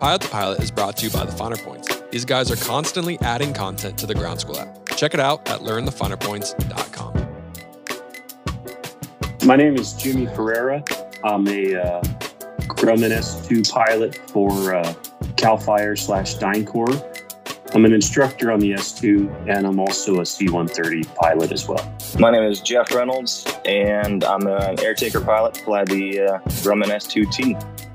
Pilot to Pilot is brought to you by the Finer Points. These guys are constantly adding content to the Ground School app. Check it out at learnthefinerpoints.com. My name is Jimmy Ferreira. I'm a uh, Grumman S2 pilot for uh, CAL FIRE slash DynCorp. I'm an instructor on the S2, and I'm also a C-130 pilot as well. My name is Jeff Reynolds, and I'm an air tanker pilot. Fly the uh, Grumman S2T.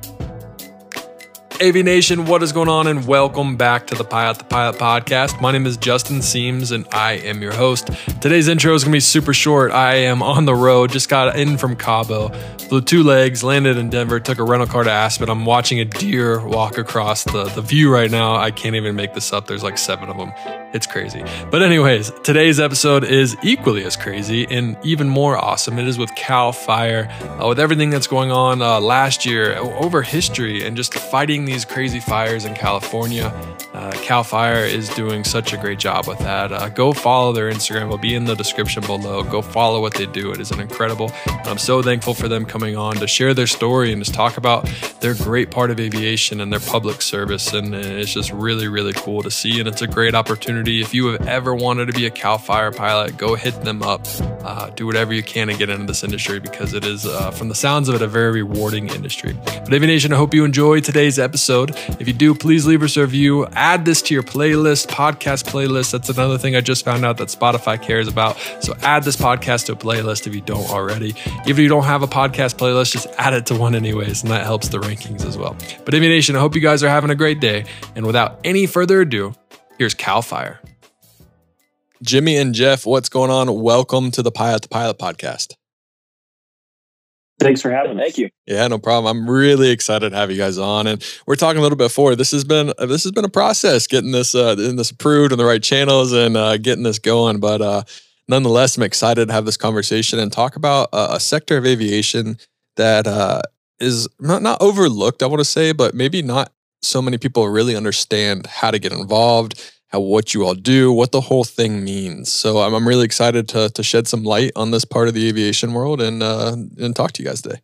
AV Nation, what is going on? And welcome back to the Pilot to Pilot podcast. My name is Justin Siems, and I am your host. Today's intro is going to be super short. I am on the road, just got in from Cabo, flew two legs, landed in Denver, took a rental car to Aspen. I'm watching a deer walk across the, the view right now. I can't even make this up. There's like seven of them. It's crazy. But, anyways, today's episode is equally as crazy and even more awesome. It is with CAL FIRE, uh, with everything that's going on uh, last year, over history, and just fighting these crazy fires in California. Uh, CAL FIRE is doing such a great job with that. Uh, go follow their Instagram, it'll be in the description below. Go follow what they do. It is an incredible. I'm so thankful for them coming on to share their story and just talk about their great part of aviation and their public service. And it's just really, really cool to see. And it's a great opportunity. If you have ever wanted to be a CAL FIRE pilot, go hit them up. Uh, do whatever you can to get into this industry because it is, uh, from the sounds of it, a very rewarding industry. But Aviation, I hope you enjoyed today's episode. If you do, please leave us a review. Add this to your playlist, podcast playlist. That's another thing I just found out that Spotify cares about. So add this podcast to a playlist if you don't already. Even if you don't have a podcast playlist, just add it to one anyways, and that helps the rankings as well. But Aviation, I hope you guys are having a great day. And without any further ado, here's CAL FIRE. Jimmy and Jeff, what's going on? Welcome to the Pilot to Pilot podcast. Thanks for having me. Thank you. Yeah, no problem. I'm really excited to have you guys on, and we're talking a little bit before. This has been this has been a process getting this uh, getting this approved on the right channels and uh, getting this going. But uh, nonetheless, I'm excited to have this conversation and talk about a, a sector of aviation that uh, is not not overlooked. I want to say, but maybe not so many people really understand how to get involved, how what you all do, what the whole thing means. So I'm, I'm really excited to to shed some light on this part of the aviation world and uh, and talk to you guys today.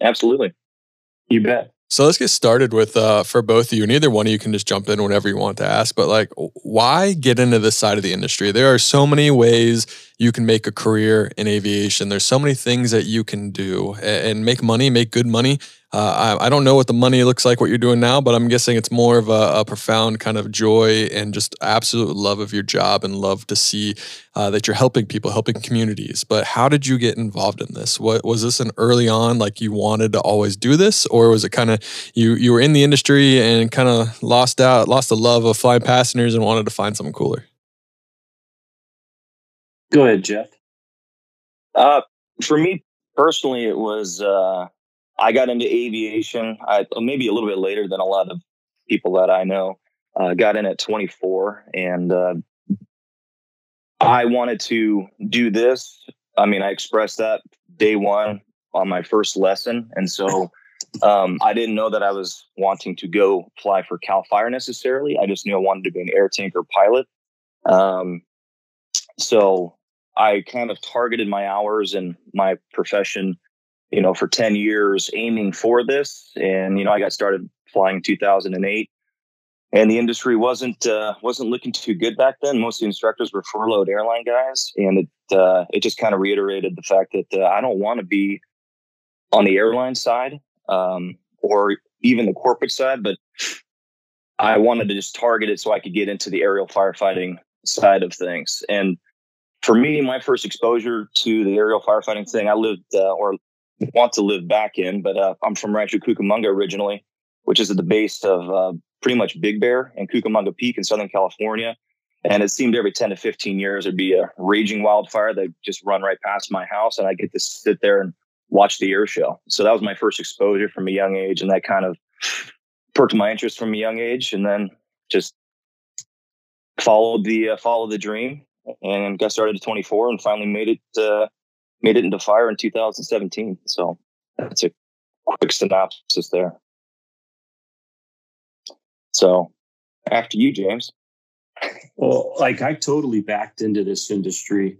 Absolutely. You bet. So let's get started with uh, for both of you. Neither one of you can just jump in whenever you want to ask, but like, why get into this side of the industry? There are so many ways you can make a career in aviation. There's so many things that you can do and make money, make good money. Uh, I, I, don't know what the money looks like, what you're doing now, but I'm guessing it's more of a, a profound kind of joy and just absolute love of your job and love to see uh, that you're helping people, helping communities. But how did you get involved in this? What was this an early on, like you wanted to always do this, or was it kind of you you were in the industry and kind of lost out, lost the love of flying passengers and wanted to find something cooler? Go ahead, Jeff. Uh, for me personally, it was uh, I got into aviation. I, maybe a little bit later than a lot of people that I know. Uh, got in at 24, and uh, I wanted to do this. I mean, I expressed that day one on my first lesson, and so um, I didn't know that I was wanting to go fly for Cal Fire necessarily. I just knew I wanted to be an air tanker pilot. Um, so I kind of targeted my hours and my profession, you know, for 10 years aiming for this. And, you know, I got started flying in 2008 and the industry wasn't, uh, wasn't looking too good back then. Most of the instructors were furloughed airline guys. And it, uh, it just kind of reiterated the fact that uh, I don't want to be on the airline side, um, or even the corporate side, but I wanted to just target it so I could get into the aerial firefighting side of things. And, for me, my first exposure to the aerial firefighting thing, I lived uh, or want to live back in, but uh, I'm from Rancho Cucamonga originally, which is at the base of uh, pretty much Big Bear and Cucamonga Peak in Southern California. And it seemed every 10 to 15 years there'd be a raging wildfire that just run right past my house. And I get to sit there and watch the air show. So that was my first exposure from a young age, and that kind of perked my interest from a young age, and then just followed the uh, followed the dream and got started at 24 and finally made it uh, made it into fire in 2017. So that's a quick synopsis there. So after you, James. Well, like I totally backed into this industry.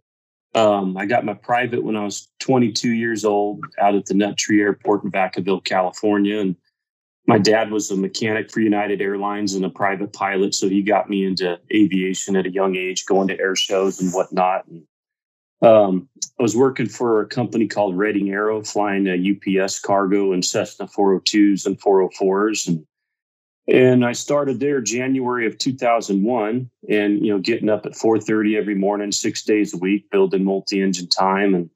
Um, I got my private when I was 22 years old out at the Nut Tree Airport in Vacaville, California. And my dad was a mechanic for United Airlines and a private pilot. So he got me into aviation at a young age, going to air shows and whatnot. And, um, I was working for a company called Redding Aero, flying a UPS cargo and Cessna 402s and 404s. And and I started there January of 2001 and, you know, getting up at 430 every morning, six days a week, building multi-engine time. And,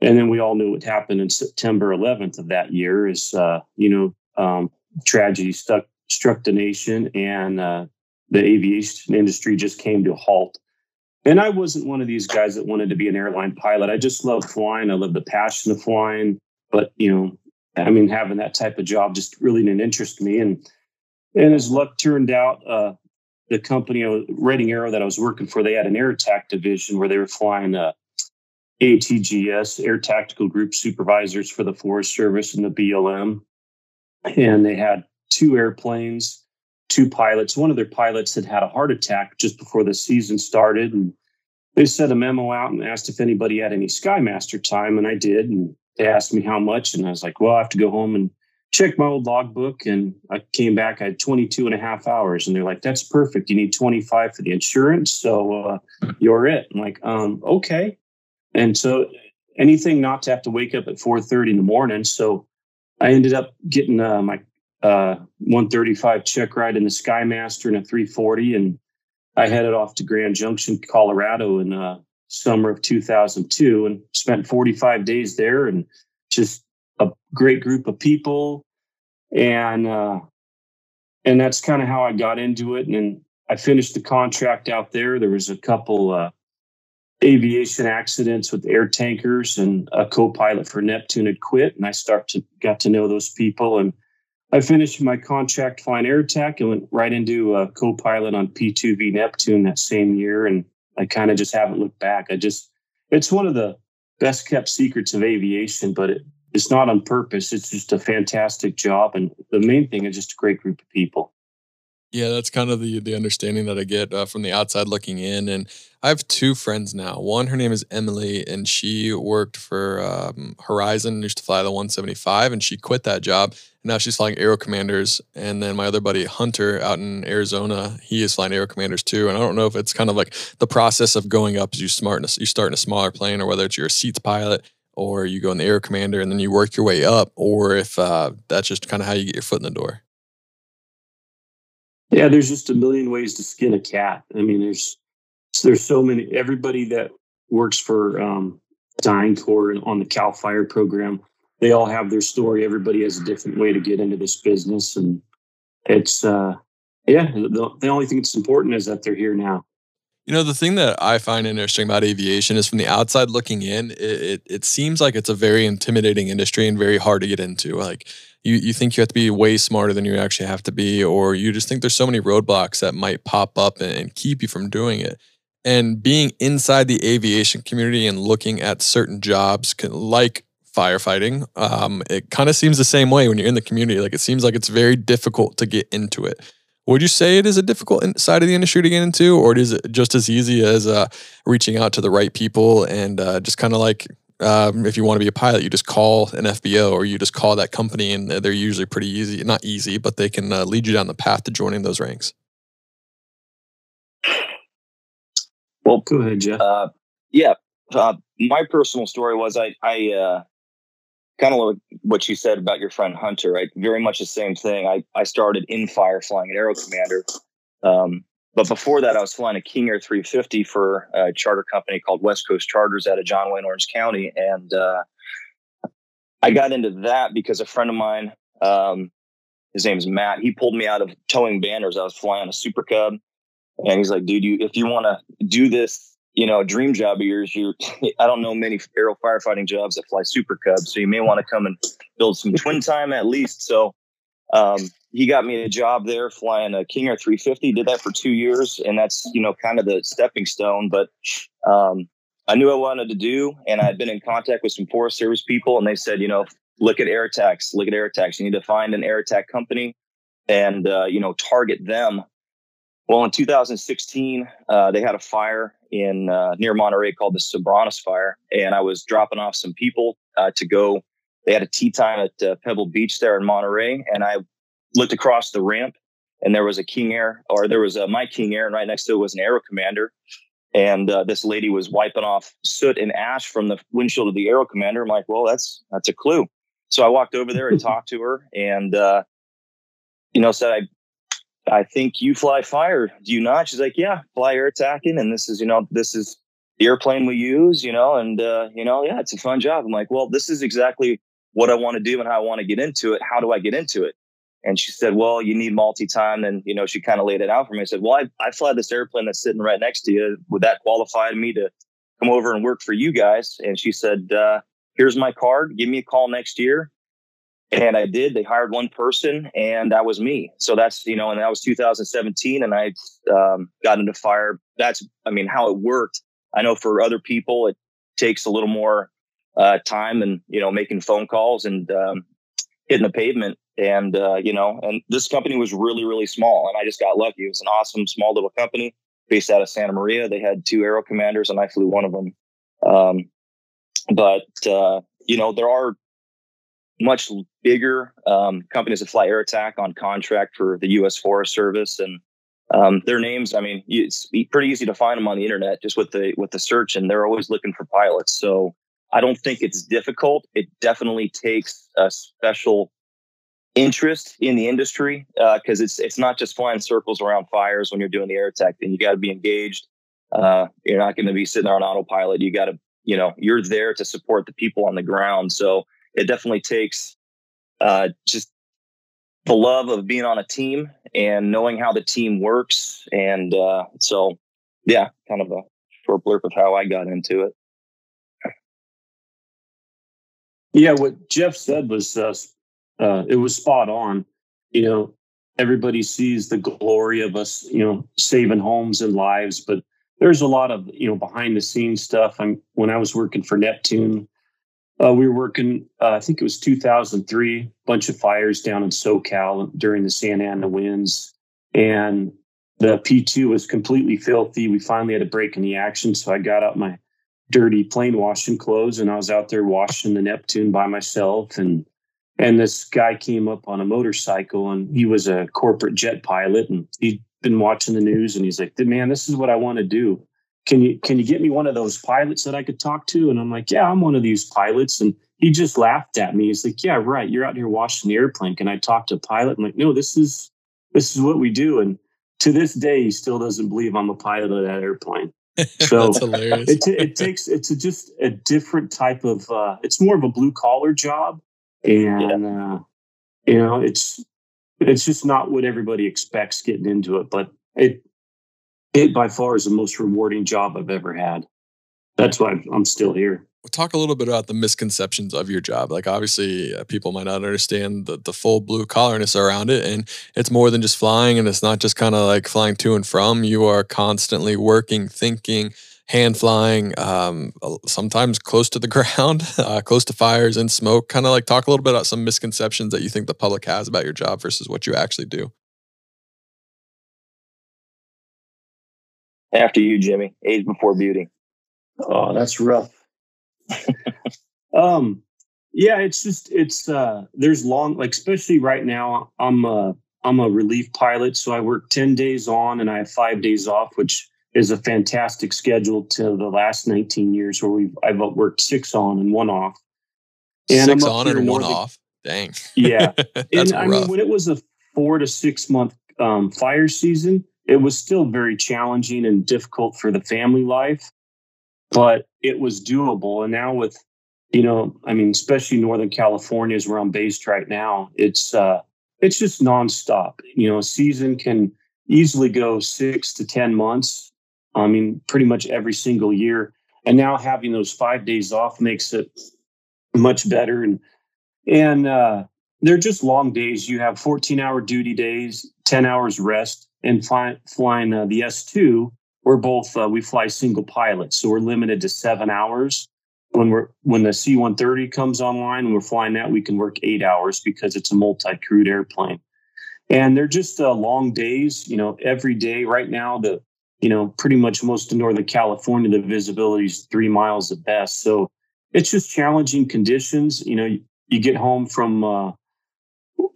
and then we all knew what happened in September 11th of that year is, uh, you know, um, tragedy stuck, struck the nation and, uh, the aviation industry just came to a halt. And I wasn't one of these guys that wanted to be an airline pilot. I just love flying. I love the passion of flying, but you know, I mean, having that type of job just really didn't interest me. And and as luck turned out, uh, the company, uh, Redding Aero, that I was working for, they had an air attack division where they were flying uh, ATGS, Air Tactical Group Supervisors for the Forest Service and the BLM. And they had two airplanes, two pilots. One of their pilots had had a heart attack just before the season started. And they sent a memo out and asked if anybody had any Skymaster time. And I did. And they asked me how much. And I was like, well, I have to go home and check my old logbook and I came back. I had 22 and a half hours. And they're like, that's perfect. You need 25 for the insurance. So uh, you're it. I'm like, um, okay. And so anything not to have to wake up at 4.30 in the morning. So I ended up getting uh, my uh, 135 check ride in the Skymaster and a 340. And I headed off to Grand Junction, Colorado in uh, summer of 2002 and spent 45 days there and just a great group of people, and uh, and that's kind of how I got into it. And I finished the contract out there. There was a couple uh, aviation accidents with air tankers, and a co-pilot for Neptune had quit, and I start to got to know those people and. I finished my contract flying air attack and went right into a co-pilot on P2V Neptune that same year. And I kind of just haven't looked back. I just, it's one of the best kept secrets of aviation, but it, it's not on purpose. It's just a fantastic job, and the main thing is just a great group of people. Yeah, that's kind of the the understanding that I get uh, from the outside looking in. And I have two friends now. One, her name is Emily, and she worked for um, Horizon, used to fly the 175, and she quit that job. And now she's flying Aero Commanders. And then my other buddy Hunter out in Arizona, he is flying Aero Commanders too. And I don't know if it's kind of like the process of going up as you smart you start in a smaller plane, or whether it's your seats pilot or you go in the Aero commander and then you work your way up, or if uh, that's just kind of how you get your foot in the door. Yeah, there's just a million ways to skin a cat. I mean, there's there's so many. Everybody that works for um, DynCorp on the Cal Fire program, they all have their story. Everybody has a different way to get into this business, and it's uh, yeah. The, the only thing that's important is that they're here now. You know, the thing that I find interesting about aviation is from the outside looking in, it, it, it, seems like it's a very intimidating industry and very hard to get into. Like you, you think you have to be way smarter than you actually have to be, or you just think there's so many roadblocks that might pop up and, keep you from doing it. And being inside the aviation community and looking at certain jobs can, like firefighting, um, it kind of seems the same way when you're in the community. Like it seems like it's very difficult to get into it. Would you say it is a difficult side of the industry to get into, or is it just as easy as uh, reaching out to the right people and uh, just kind of like um, if you want to be a pilot, you just call an FBO or you just call that company, and they're usually pretty easy, not easy, but they can uh, lead you down the path to joining those ranks. Well, go ahead, Jeff. Uh, yeah, uh, my personal story was I I uh, kind of like what you said about your friend Hunter, right? Very much the same thing. I, I started in fire flying an Aero Commander. Um, but before that, I was flying a King Air 350 for a charter company called West Coast Charters out of John Wayne, Orange County. And uh, I got into that because a friend of mine, um, his name is Matt, he pulled me out of towing banners. I was flying a Super Cub. And he's like, dude, you, if you want to do this you know, dream job of yours, you I don't know many aero firefighting jobs that fly Super Cubs, so you may want to come and build some twin time at least. So um, he got me a job there flying a King Air 350. Did that for two years, and that's you know kind of the stepping stone. But um, I knew I wanted to do, and I had been in contact with some Forest Service people, and they said, you know, look at air attacks, look at air attacks. You need to find an air attack company and uh, you know target them. Well, in 2016, uh, they had a fire in uh, near Monterey called the Soberanes Fire, and I was dropping off some people uh, to go. They had a tea time at uh, Pebble Beach there in Monterey, and I looked across the ramp, and there was a King Air, or there was a my King Air, and right next to it was an Aero Commander, and uh, this lady was wiping off soot and ash from the windshield of the Aero Commander. I'm like, well, that's that's a clue. So I walked over there and talked to her, and uh, you know, said I I think you fly fire. Do you not? She's like, yeah, fly air attacking. And this is, you know, this is the airplane we use, you know, and, uh, you know, yeah, it's a fun job. I'm like, well, this is exactly what I want to do and how I want to get into it. How do I get into it? And she said, well, you need multi-time. And, you know, she kind of laid it out for me. I said, well, I, I fly this airplane that's sitting right next to you. Would that qualify me to come over and work for you guys? And she said, uh, here's my card. Give me a call next year and I did. They hired one person, and that was me. So that's you know, and that was 2017, and I um, got into fire. That's I mean how it worked. I know for other people it takes a little more uh, time and you know making phone calls and um, hitting the pavement. And uh, you know, and this company was really really small, and I just got lucky. It was an awesome small little company based out of Santa Maria. They had two aero commanders, and I flew one of them. Um, but uh, you know, there are much bigger um, companies that fly air attack on contract for the U.S. Forest Service, and um, their names. I mean, it's pretty easy to find them on the internet just with the with the search, and they're always looking for pilots. So I don't think it's difficult. It definitely takes a special interest in the industry because uh, it's it's not just flying circles around fires when you're doing the air attack. Then you got to be engaged. Uh, you're not going to be sitting there on autopilot. You got to, you know, you're there to support the people on the ground. So it definitely takes uh, just the love of being on a team and knowing how the team works. And uh, so, yeah, kind of a short blurb of how I got into it. Yeah, what Jeff said was uh, uh, it was spot on. You know, everybody sees the glory of us, you know, saving homes and lives, but there's a lot of you know behind the scenes stuff. I'm when I was working for Neptune, uh, we were working, uh, I think it was 2003, bunch of fires down in SoCal during the Santa Ana winds. And the P2 was completely filthy. We finally had a break in the action. So I got out my dirty plane washing clothes and I was out there washing the Neptune by myself. And and this guy came up on a motorcycle and he was a corporate jet pilot and he'd been watching the news and he's like, man, this is what I want to do can you can you get me one of those pilots that I could talk to? And I'm like, yeah, I'm one of these pilots. And he just laughed at me. He's like, yeah, right. You're out here washing the airplane. Can I talk to a pilot? I'm like, no, this is this is what we do. And to this day, he still doesn't believe I'm a pilot of that airplane. So it, it takes it's a, just a different type of uh, it's more of a blue collar job, and yeah. uh, you know it's it's just not what everybody expects getting into it. But it it by far is the most rewarding job I've ever had. That's why I'm still here. We'll talk a little bit about the misconceptions of your job. Like, obviously, uh, people might not understand the, the full blue collarness around it. And it's more than just flying, and it's not just kind of like flying to and from. You are constantly working, thinking, hand flying, um, sometimes close to the ground, uh, close to fires and smoke. Kind of like talk a little bit about some misconceptions that you think the public has about your job versus what you actually do. After you, Jimmy. Age before beauty. Oh, that's rough. um, yeah, it's just it's uh there's long like especially right now I'm a I'm a relief pilot, so I work 10 days on and I have five days off, which is a fantastic schedule to the last 19 years where we've I've worked six on and one off. And six on and one off. Dang. Yeah. and I mean when it was a four to six month um, fire season, it was still very challenging and difficult for the family life, but it was doable. And now with, you know, I mean, especially Northern California is where I'm based right now. It's uh, it's just nonstop. You know, a season can easily go six to ten months, I mean, pretty much every single year. And now having those five days off makes it much better. And and uh, they're just long days. You have 14 hour duty days, 10 hours rest, and fly, flying uh, the S2. We're both uh, we fly single pilot, so we're limited to seven hours. When we're when the C-130 comes online and we're flying that, we can work eight hours because it's a multi-crewed airplane. And they're just uh, long days. You know, every day right now the you know pretty much most of Northern California the visibility is three miles at best. So it's just challenging conditions. You know, you, you get home from uh,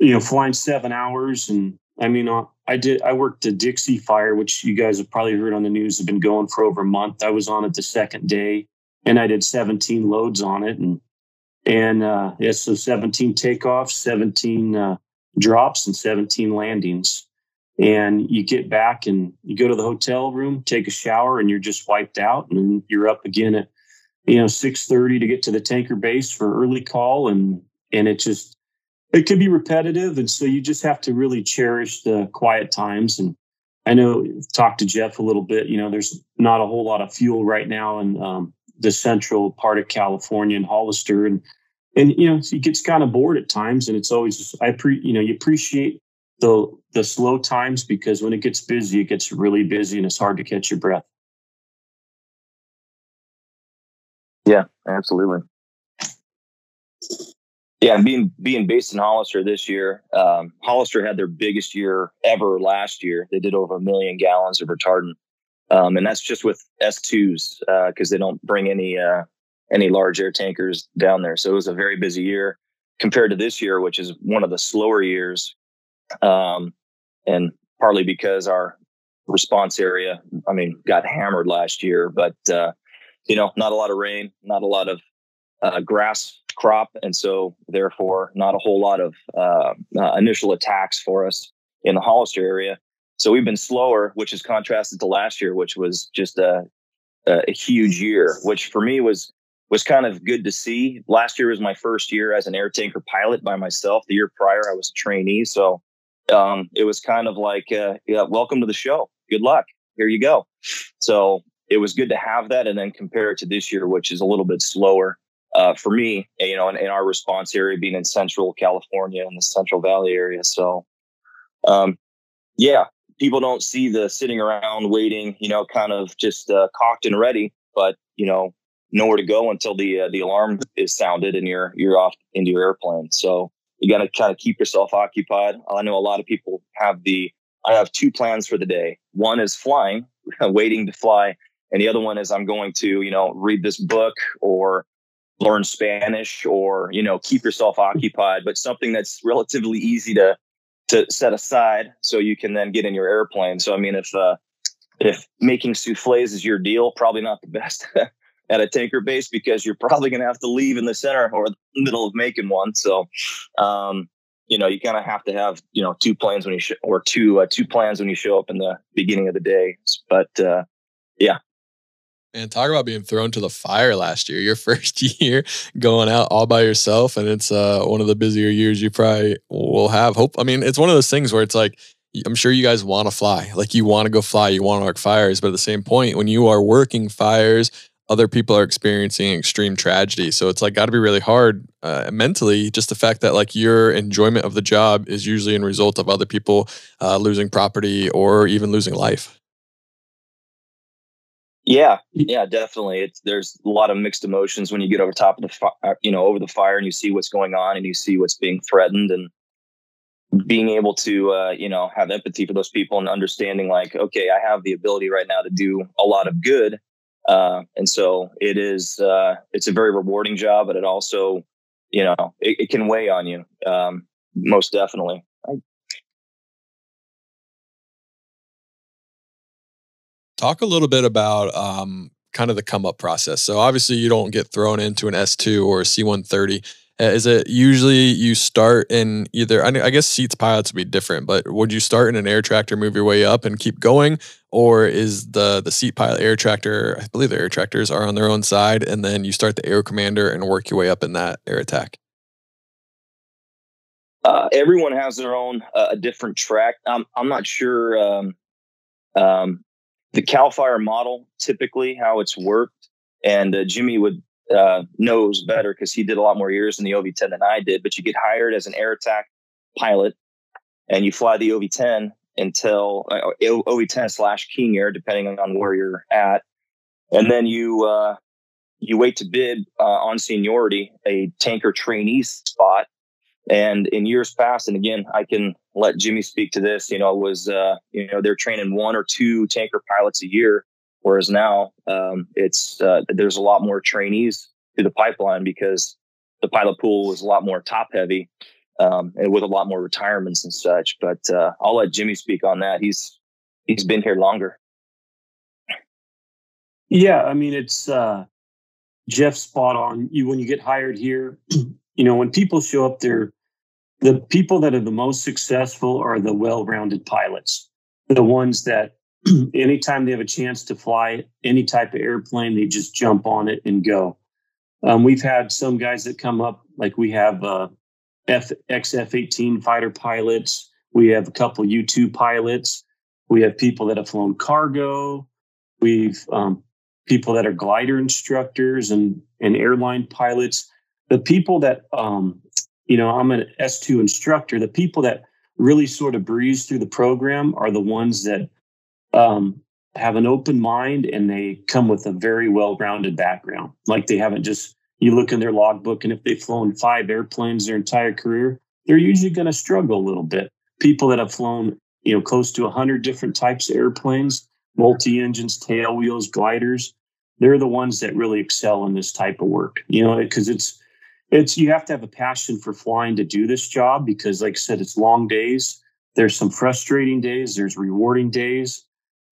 you know flying seven hours and I mean, uh, I did. I worked the Dixie Fire, which you guys have probably heard on the news, have been going for over a month. I was on it the second day, and I did 17 loads on it, and and uh, yeah, so 17 takeoffs, 17 uh, drops, and 17 landings. And you get back and you go to the hotel room, take a shower, and you're just wiped out, and you're up again at you know 6:30 to get to the tanker base for early call, and and it just it can be repetitive and so you just have to really cherish the quiet times and i know talk to jeff a little bit you know there's not a whole lot of fuel right now in um, the central part of california and hollister and and you know he gets kind of bored at times and it's always i pre you know you appreciate the the slow times because when it gets busy it gets really busy and it's hard to catch your breath. Yeah absolutely yeah, and being being based in Hollister this year, um, Hollister had their biggest year ever last year. They did over a million gallons of retardant, um, and that's just with S2s because uh, they don't bring any uh, any large air tankers down there. So it was a very busy year compared to this year, which is one of the slower years, um, and partly because our response area, I mean, got hammered last year, but uh, you know, not a lot of rain, not a lot of uh, grass crop, and so therefore not a whole lot of uh, uh, initial attacks for us in the Hollister area. So we've been slower, which is contrasted to last year, which was just a, a huge year, which for me was was kind of good to see. Last year was my first year as an air tanker pilot by myself. The year prior, I was a trainee, so um, it was kind of like, uh, yeah, welcome to the show. Good luck. Here you go. So it was good to have that, and then compare it to this year, which is a little bit slower uh, for me, you know, in, in, our response area being in Central California in the Central Valley area. So, um, yeah, people don't see the sitting around waiting, you know, kind of just uh, cocked and ready, but you know, nowhere to go until the uh, the alarm is sounded and you're you're off into your airplane. So you got to kind of keep yourself occupied. I know a lot of people have the. I have two plans for the day. One is flying, waiting to fly, and the other one is I'm going to, you know, read this book or learn Spanish or, you know, keep yourself occupied, but something that's relatively easy to to set aside so you can then get in your airplane. So I mean if uh if making souffles is your deal, probably not the best at a tanker base because you're probably going to have to leave in the center or the middle of making one. So, um, you know, you kind of have to have you know two planes when you show or two uh, two plans when you show up in the beginning of the day. But uh, yeah, and talk about being thrown to the fire last year. Your first year going out all by yourself, and it's uh, one of the busier years you probably will have. Hope. I mean, it's one of those things where it's like I'm sure you guys want to fly, like you want to go fly, you want to work fires, but at the same point, when you are working fires, other people are experiencing extreme tragedy. So it's like got to be really hard uh, mentally. Just the fact that like your enjoyment of the job is usually in result of other people uh, losing property or even losing life. Yeah, yeah, definitely. It's there's a lot of mixed emotions when you get over top of the fire, uh, you know, over the fire, and you see what's going on, and you see what's being threatened, and being able to, uh, you know, have empathy for those people and understanding, like, okay, I have the ability right now to do a lot of good, uh, and so it is. Uh, it's a very rewarding job, but it also, you know, it, it can weigh on you, um, most definitely. Talk a little bit about um, kind of the come up process. So obviously you don't get thrown into an S2 or a C130. Uh, is it usually you start in either? I guess seats pilots would be different, but would you start in an air tractor, move your way up, and keep going, or is the the seat pilot air tractor? I believe the air tractors are on their own side, and then you start the Aero Commander and work your way up in that air attack. Uh, everyone has their own uh, different track. I'm I'm not sure. Um, um, the Cal Fire model, typically how it's worked, and uh, Jimmy would uh, knows better because he did a lot more years in the OV10 than I did. But you get hired as an air attack pilot, and you fly the OV10 until uh, OV10 slash King Air, depending on where you're at, and then you uh, you wait to bid uh, on seniority a tanker trainee spot. And in years past, and again, I can let Jimmy speak to this. You know, it was uh, you know they're training one or two tanker pilots a year, whereas now um, it's uh, there's a lot more trainees through the pipeline because the pilot pool was a lot more top heavy um, and with a lot more retirements and such. But uh, I'll let Jimmy speak on that. He's he's been here longer. Yeah, I mean it's uh, Jeff spot on. You when you get hired here, you know when people show up there, the people that are the most successful are the well-rounded pilots, the ones that anytime they have a chance to fly any type of airplane, they just jump on it and go. Um, we've had some guys that come up, like we have uh, F, XF-18 fighter pilots. We have a couple U-2 pilots. We have people that have flown cargo. We've um, people that are glider instructors and, and airline pilots. The people that, um, you know, I'm an S2 instructor. The people that really sort of breeze through the program are the ones that um, have an open mind and they come with a very well-rounded background. Like they haven't just you look in their logbook and if they've flown five airplanes their entire career, they're usually going to struggle a little bit. People that have flown, you know, close to 100 different types of airplanes, multi-engines, tail wheels, gliders, they're the ones that really excel in this type of work. You know, because it's it's you have to have a passion for flying to do this job because like I said it's long days. There's some frustrating days, there's rewarding days,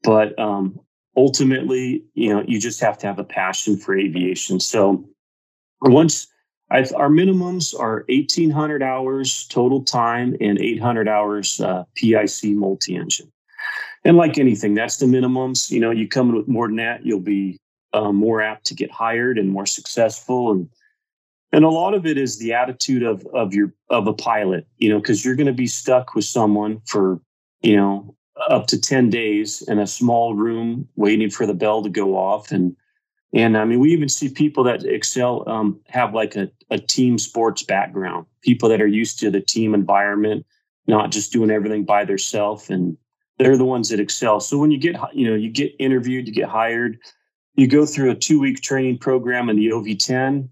but um, ultimately, you know, you just have to have a passion for aviation. So once I've, our minimums are 1,800 hours total time and 800 hours uh, PIC multi-engine. And like anything, that's the minimums. You know, you come in with more than that, you'll be uh, more apt to get hired and more successful. And and a lot of it is the attitude of of your of a pilot. You know, because you're going to be stuck with someone for you know up to 10 days in a small room waiting for the bell to go off and and I mean, we even see people that excel um, have like a, a team sports background, people that are used to the team environment, not just doing everything by themselves. And they're the ones that excel. So when you get, you know, you get interviewed, you get hired, you go through a two week training program in the OV10,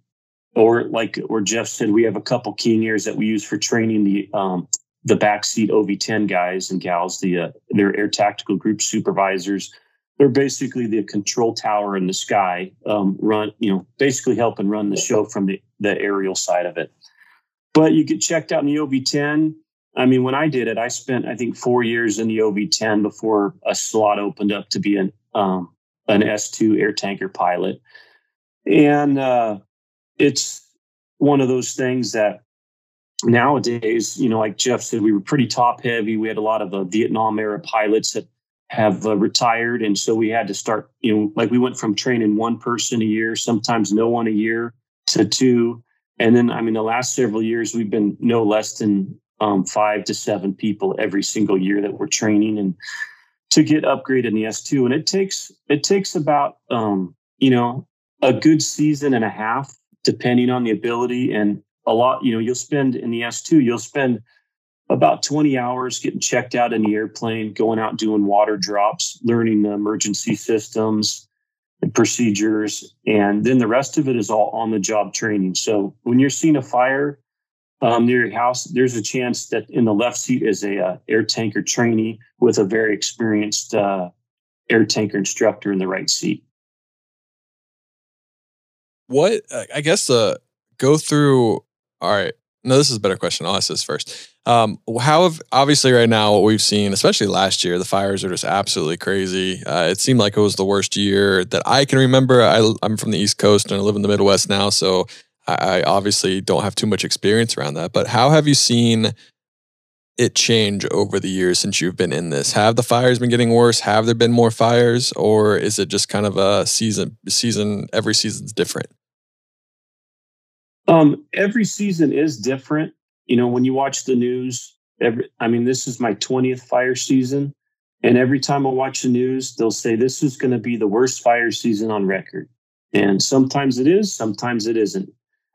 or like or Jeff said, we have a couple Airs that we use for training the um, the backseat OV10 guys and gals, the uh, their air tactical group supervisors they're basically the control tower in the sky, um, run, you know, basically helping run the show from the, the aerial side of it. But you get checked out in the OV10. I mean, when I did it, I spent, I think, four years in the OV10 before a slot opened up to be an, um, an S2 air tanker pilot. And uh, it's one of those things that nowadays, you know, like Jeff said, we were pretty top heavy. We had a lot of uh, Vietnam era pilots that have uh, retired. And so we had to start, you know, like we went from training one person a year, sometimes no one a year, to two. And then, I mean, the last several years, we've been no less than um, five to seven people every single year that we're training and to get upgraded in the S2. And it takes, it takes about, um, you know, a good season and a half, depending on the ability. And a lot, you know, you'll spend in the S2, you'll spend about 20 hours getting checked out in the airplane, going out doing water drops, learning the emergency systems and procedures. And then the rest of it is all on the job training. So when you're seeing a fire um, near your house, there's a chance that in the left seat is a uh, air tanker trainee with a very experienced uh, air tanker instructor in the right seat. What I guess uh, go through. All right, no, this is a better question. I'll ask this first. Um, how have obviously right now what we've seen, especially last year, the fires are just absolutely crazy. Uh, it seemed like it was the worst year that I can remember. I, am from the East Coast and I live in the Midwest now, so I, I obviously don't have too much experience around that. But how have you seen it change over the years since you've been in this? Have the fires been getting worse? Have there been more fires, or is it just kind of a season? Season every season's different. Um, every season is different. You know, when you watch the news, every I mean, this is my 20th fire season. And every time I watch the news, they'll say this is going to be the worst fire season on record. And sometimes it is, sometimes it isn't.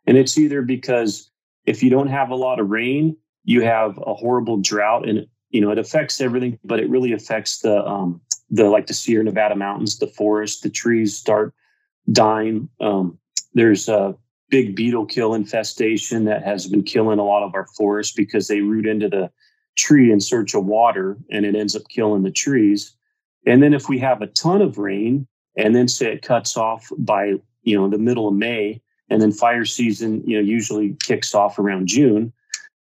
And it's either because if you don't have a lot of rain, you have a horrible drought and you know it affects everything, but it really affects the um the like the Sierra Nevada mountains, the forest, the trees start dying. Um, there's a big beetle kill infestation that has been killing a lot of our forests because they root into the tree in search of water and it ends up killing the trees. And then if we have a ton of rain and then say it cuts off by, you know, the middle of May and then fire season, you know, usually kicks off around June,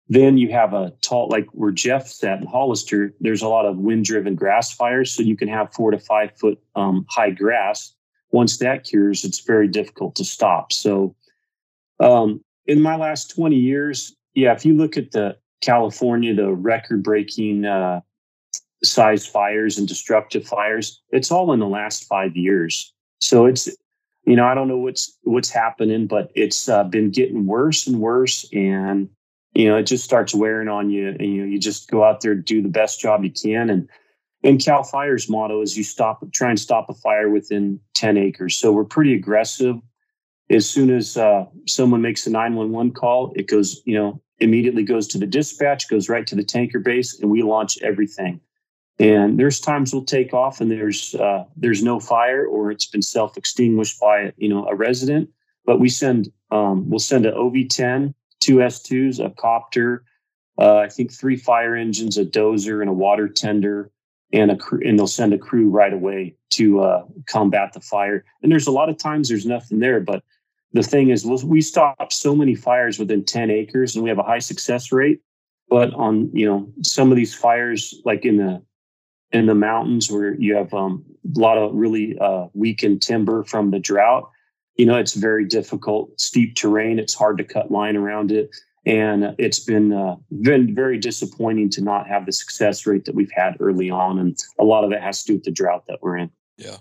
then you have a tall, like where Jeff's at in Hollister, there's a lot of wind driven grass fires. So you can have four to five foot um, high grass. Once that cures, it's very difficult to stop. So um, in my last 20 years, yeah, if you look at the California, the record breaking uh, size fires and destructive fires, it's all in the last five years. So it's, you know, I don't know what's what's happening, but it's uh, been getting worse and worse, and you know, it just starts wearing on you. And, you know, you just go out there, do the best job you can, and and Cal Fire's motto is you stop, try and stop a fire within 10 acres. So we're pretty aggressive as soon as uh, someone makes a 911 call, it goes, you know, immediately goes to the dispatch, goes right to the tanker base, and we launch everything. And there's times we'll take off and there's uh, there's no fire or it's been self extinguished by you know a resident, but we send um, we'll send an OV10, two S2s, a copter, uh, I think three fire engines, a dozer, and a water tender, and a crew, and they'll send a crew right away to uh, combat the fire. And there's a lot of times there's nothing there, but the thing is we stop so many fires within 10 acres and we have a high success rate. But on you know some of these fires like in the in the mountains where you have um, a lot of really uh, weakened timber from the drought you know it's very difficult steep terrain it's hard to cut line around it. And it's been uh, been very disappointing to not have the success rate that we've had early on. And a lot of it has to do with the drought that we're in. Yeah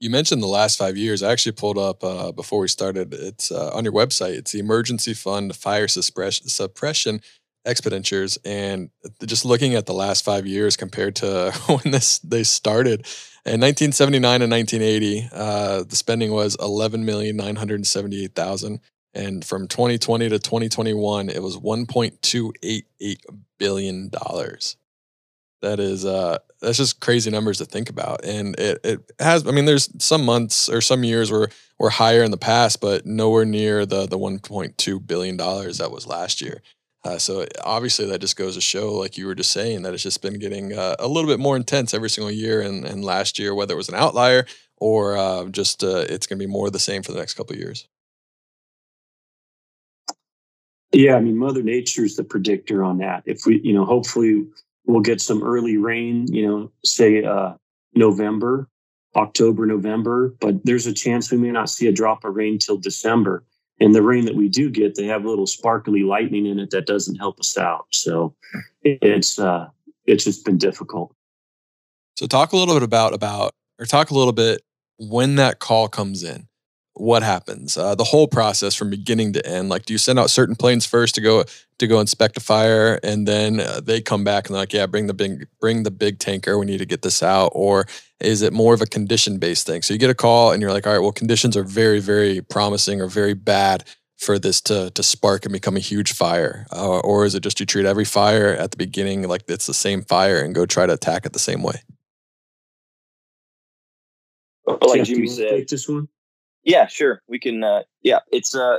you mentioned the last five years. I actually pulled up uh, before we started. It's uh, on your website. It's the Emergency Fund Fire Suppression, Suppression Expenditures, and just looking at the last five years compared to when this they started in 1979 and 1980, uh, the spending was 11 million nine hundred seventy-eight thousand, and from 2020 to 2021, it was 1.288 billion dollars. That is uh that's just crazy numbers to think about. And it it has I mean there's some months or some years where we're higher in the past, but nowhere near the the 1.2 billion dollars that was last year. Uh, so obviously that just goes to show, like you were just saying, that it's just been getting uh, a little bit more intense every single year. And, and last year, whether it was an outlier or uh, just uh, it's going to be more of the same for the next couple of years. Yeah, I mean, Mother Nature is the predictor on that. If we, you know, hopefully we'll get some early rain, you know, say uh, November, October, November, but there's a chance we may not see a drop of rain till December. And the rain that we do get, they have a little sparkly lightning in it that doesn't help us out. So it's uh, it's just been difficult. So talk a little bit about about or talk a little bit when that call comes in what happens? Uh, the whole process from beginning to end like do you send out certain planes first to go to go inspect a fire and then uh, they come back and they're like yeah bring the big bring the big tanker. We need to get this out. Or is it more of a condition based thing? So you get a call and you're like all right well conditions are very very promising or very bad for this to to spark and become a huge fire. Uh, or is it just you treat every fire at the beginning like it's the same fire and go try to attack it the same way? Like Jimmy said, this one. Yeah, sure. We can. Uh, yeah, it's uh,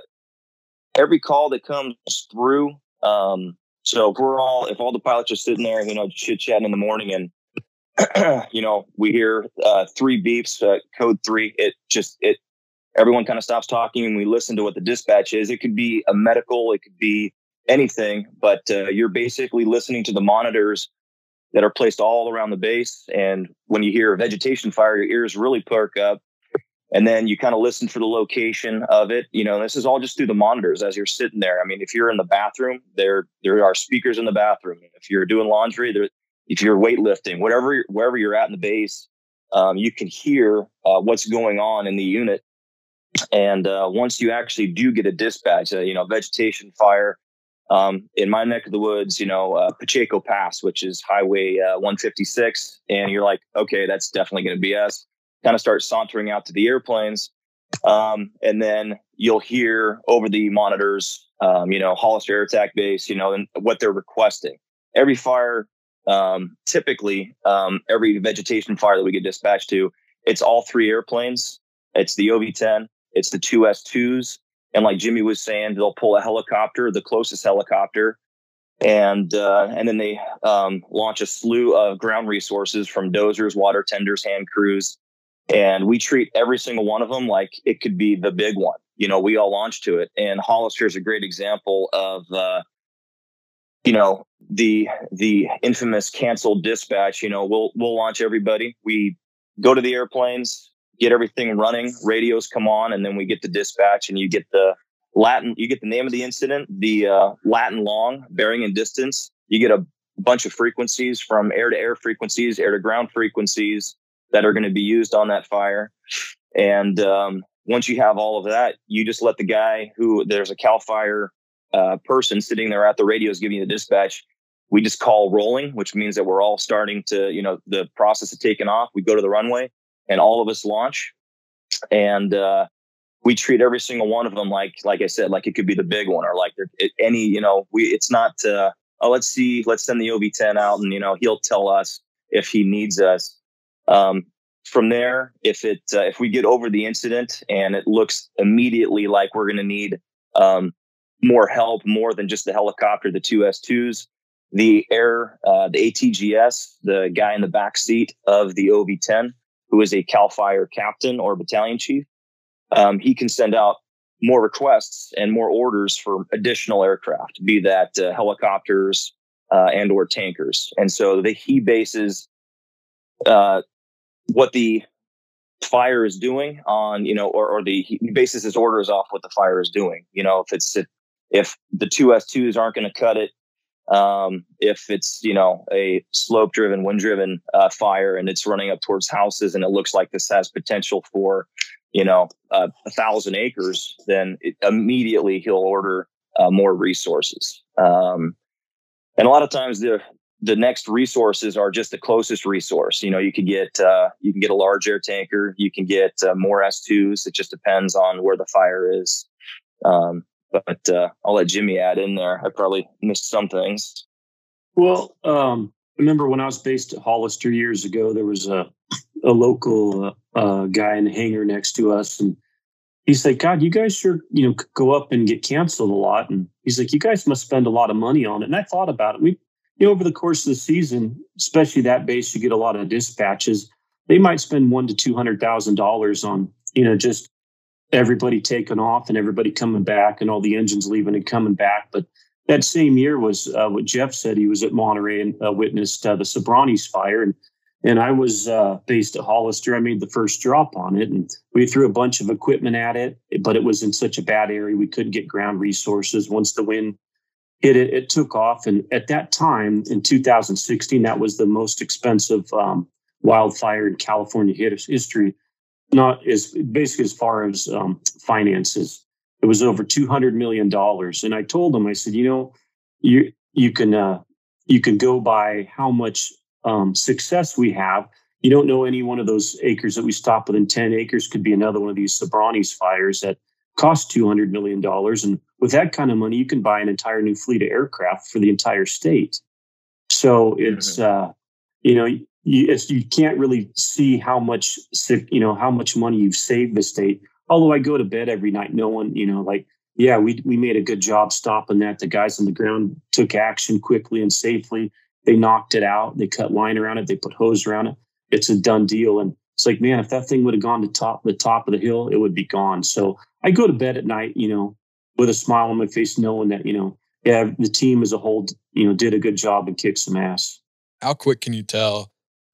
every call that comes through. Um, so if we're all, if all the pilots are sitting there, you know, chit chatting in the morning, and you know, we hear uh, three beeps, uh, code three. It just it. Everyone kind of stops talking, and we listen to what the dispatch is. It could be a medical, it could be anything, but uh, you're basically listening to the monitors that are placed all around the base. And when you hear a vegetation fire, your ears really perk up and then you kind of listen for the location of it you know this is all just through the monitors as you're sitting there. I mean if you're in the bathroom there there are speakers in the bathroom. If you're doing laundry there if you're weightlifting whatever wherever you're at in the base um, you can hear uh, what's going on in the unit. And uh, once you actually do get a dispatch uh, you know vegetation fire Um, in my neck of the woods, you know, uh, Pacheco Pass, which is Highway uh, 156, and you're like, okay, that's definitely going to be us. Kind of start sauntering out to the airplanes, um, and then you'll hear over the monitors, um, you know, Hollister Air Attack Base, you know, and what they're requesting. Every fire, um, typically, um, every vegetation fire that we get dispatched to, it's all three airplanes. It's the OV-10, it's the two S2s, and like Jimmy was saying, they'll pull a helicopter, the closest helicopter, and uh, and then they um, launch a slew of ground resources from dozers, water tenders, hand crews, and we treat every single one of them like it could be the big one. You know, we all launch to it, and Hollister is a great example of. Uh, you know the the infamous canceled dispatch you know we'll we'll launch everybody we go to the airplanes get everything running, radios come on, and then we get the dispatch, and you get the Latin, you get the name of the incident, the uh, Latin long, bearing and distance. You get a bunch of frequencies from air to air frequencies, air to ground frequencies that are going to be used on that fire. And um, once you have all of that, you just let the guy who there's a Cal Fire uh, person sitting there at the radios giving you the dispatch. We just call rolling, which means that we're all starting to, you know, the process of taking off. We go to the runway and all of us launch. And uh, we treat every single one of them like, like I said, like it could be the big one or like any, you know, we, it's not, uh, oh, let's see, let's send the OV10 out and, you know, he'll tell us if he needs us. Um, from there, if it, uh, if we get over the incident and it looks immediately like we're going to need, um, more help, more than just the helicopter, the two S2s, the air, uh, the ATGS, the guy in the back seat of the OV10 who is a CAL FIRE captain or battalion chief, um, he can send out more requests and more orders for additional aircraft, be that uh, helicopters uh, and or tankers. And so the, he bases uh, what the fire is doing on, you know, or, or the he bases his orders off what the fire is doing. You know, if it's if the two S2s aren't going to cut it, um, if it's you know a slope driven wind driven uh, fire and it's running up towards houses and it looks like this has potential for you know uh, a thousand acres then it, immediately he'll order uh, more resources um, and a lot of times the the next resources are just the closest resource you know you can get uh, you can get a large air tanker you can get uh, more s2s it just depends on where the fire is um, but uh, I'll let Jimmy add in there. I probably missed some things. Well, um, remember when I was based at Hollister years ago, there was a a local uh, guy in the hangar next to us, and he's like, "God, you guys sure you know go up and get canceled a lot." And he's like, "You guys must spend a lot of money on it." And I thought about it. We, you know, over the course of the season, especially that base, you get a lot of dispatches. They might spend one to two hundred thousand dollars on you know just everybody taking off and everybody coming back and all the engines leaving and coming back. But that same year was uh, what Jeff said. He was at Monterey and uh, witnessed uh, the Soberanes fire, and and I was uh, based at Hollister. I made the first drop on it, and we threw a bunch of equipment at it, but it was in such a bad area we couldn't get ground resources. Once the wind hit it, it took off, and at that time in 2016, that was the most expensive um, wildfire in California history not as basically as far as um, finances. It was over two hundred million dollars, and I told them, I said, you know, you you can uh, you can go by how much um, success we have. You don't know any one of those acres that we stop within ten acres could be another one of these Soberanes fires that cost two hundred million dollars, and with that kind of money, you can buy an entire new fleet of aircraft for the entire state. So it's uh, you know you, you can't really see how much you know how much money you've saved the state. Although I go to bed every night knowing you know like yeah we we made a good job stopping that. The guys on the ground took action quickly and safely. They knocked it out. They cut line around it. They put hose around it. It's a done deal. And it's like man, if that thing would have gone to top the top of the hill, it would be gone. So I go to bed at night, you know, with a smile on my face, knowing that you know yeah the team as a whole you know did a good job and kicked some ass. How quick can you tell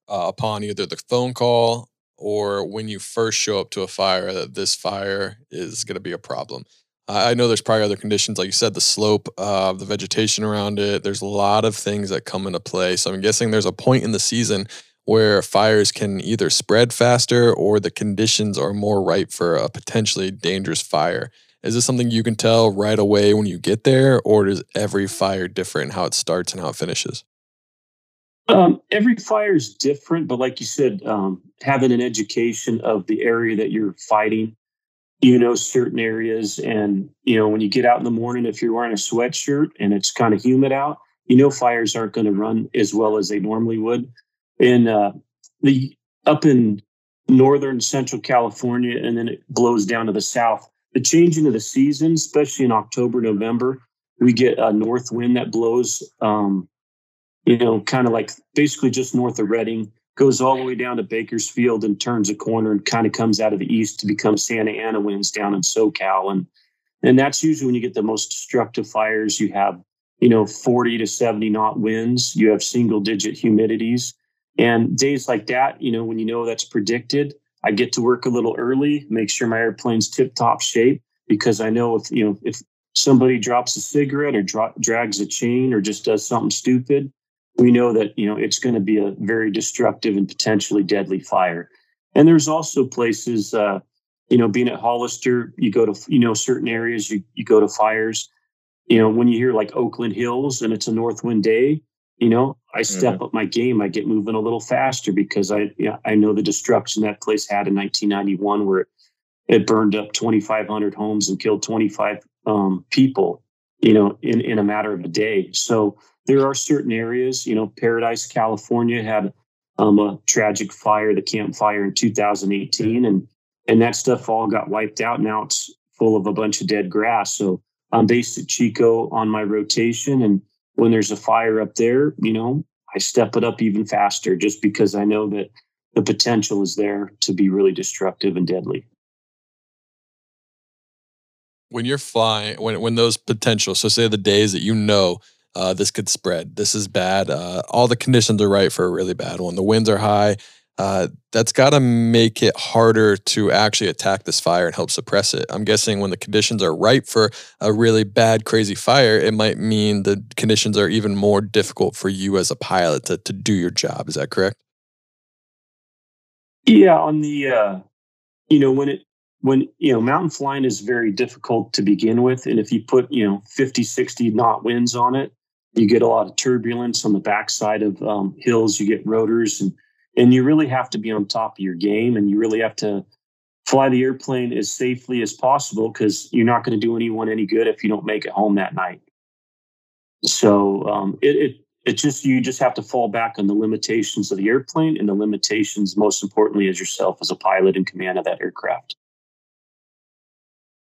uh, upon either the phone call or when you first show up to a fire that this fire is going to be a problem. I know there's probably other conditions, like you said, the slope, uh, the vegetation around it. There's a lot of things that come into play. So I'm guessing there's a point in the season where fires can either spread faster or the conditions are more ripe for a potentially dangerous fire. Is this something you can tell right away when you get there, or is every fire different how it starts and how it finishes? Um, every fire is different, but like you said, um, having an education of the area that you're fighting, you know, certain areas. And, you know, when you get out in the morning, if you're wearing a sweatshirt and it's kind of humid out, you know, fires aren't going to run as well as they normally would. And uh, the up in northern central California, and then it blows down to the south. The changing of the season, especially in October, November, we get a north wind that blows. Um, you know, kind of like basically just north of Redding, goes all the way down to Bakersfield and turns a corner and kind of comes out of the east to become Santa Ana winds down in SoCal. And and that's usually when you get the most destructive fires. You have, you know, 40 to 70 knot winds, you have single digit humidities. And days like that, you know, when you know that's predicted, I get to work a little early, make sure my airplane's tip top shape because I know if, you know, if somebody drops a cigarette or dra- drags a chain or just does something stupid, we know that you know it's going to be a very destructive and potentially deadly fire. And there's also places, uh, you know, being at Hollister, you go to you know certain areas, you you go to fires. You know, when you hear like Oakland Hills and it's a north wind day, you know, I step mm-hmm. up my game. I get moving a little faster because I yeah, I know the destruction that place had in 1991, where it, it burned up 2,500 homes and killed 25 um, people. You know, in in a matter of a day. So there are certain areas, you know, Paradise, California had um, a tragic fire, the Camp Fire in 2018, and and that stuff all got wiped out. Now it's full of a bunch of dead grass. So I'm based at Chico on my rotation, and when there's a fire up there, you know, I step it up even faster just because I know that the potential is there to be really destructive and deadly. When you're flying, when when those potential, so say the days that you know uh, this could spread. This is bad. Uh, all the conditions are right for a really bad one. The winds are high. Uh, that's got to make it harder to actually attack this fire and help suppress it. I'm guessing when the conditions are right for a really bad, crazy fire, it might mean the conditions are even more difficult for you as a pilot to, to do your job. Is that correct? Yeah, on the uh, you know when it when you know mountain flying is very difficult to begin with, and if you put you know 50, 60 knot winds on it, you get a lot of turbulence on the backside of um, hills. You get rotors, and and you really have to be on top of your game, and you really have to fly the airplane as safely as possible because you're not going to do anyone any good if you don't make it home that night. So um, it, it it just you just have to fall back on the limitations of the airplane and the limitations, most importantly, as yourself as a pilot in command of that aircraft.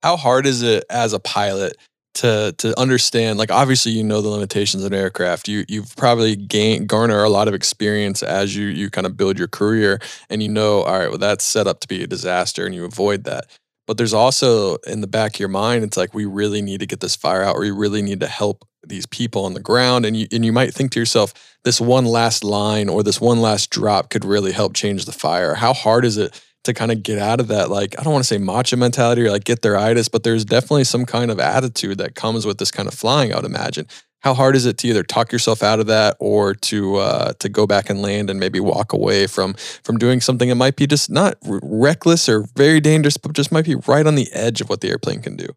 How hard is it as a pilot to to understand like obviously you know the limitations of an aircraft. You you've probably gain garner a lot of experience as you you kind of build your career and you know all right well that's set up to be a disaster and you avoid that. But there's also in the back of your mind it's like we really need to get this fire out. We really need to help these people on the ground. And you and you might think to yourself this one last line or this one last drop could really help change the fire. How hard is it to kind of get out of that like i don't want to say macho mentality or like get-there-itis but there's definitely some kind of attitude that comes with this kind of flying i would imagine. How hard is it to either talk yourself out of that or to uh, to go back and land and maybe walk away from from doing something that might be just not r- reckless or very dangerous but just might be right on the edge of what the airplane can do?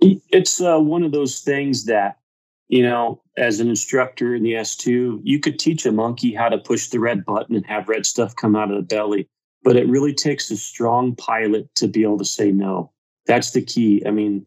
It's uh, one of those things that you know as an instructor in the s2 you could teach a monkey how to push the red button and have red stuff come out of the belly but it really takes a strong pilot to be able to say no. That's the key. I mean,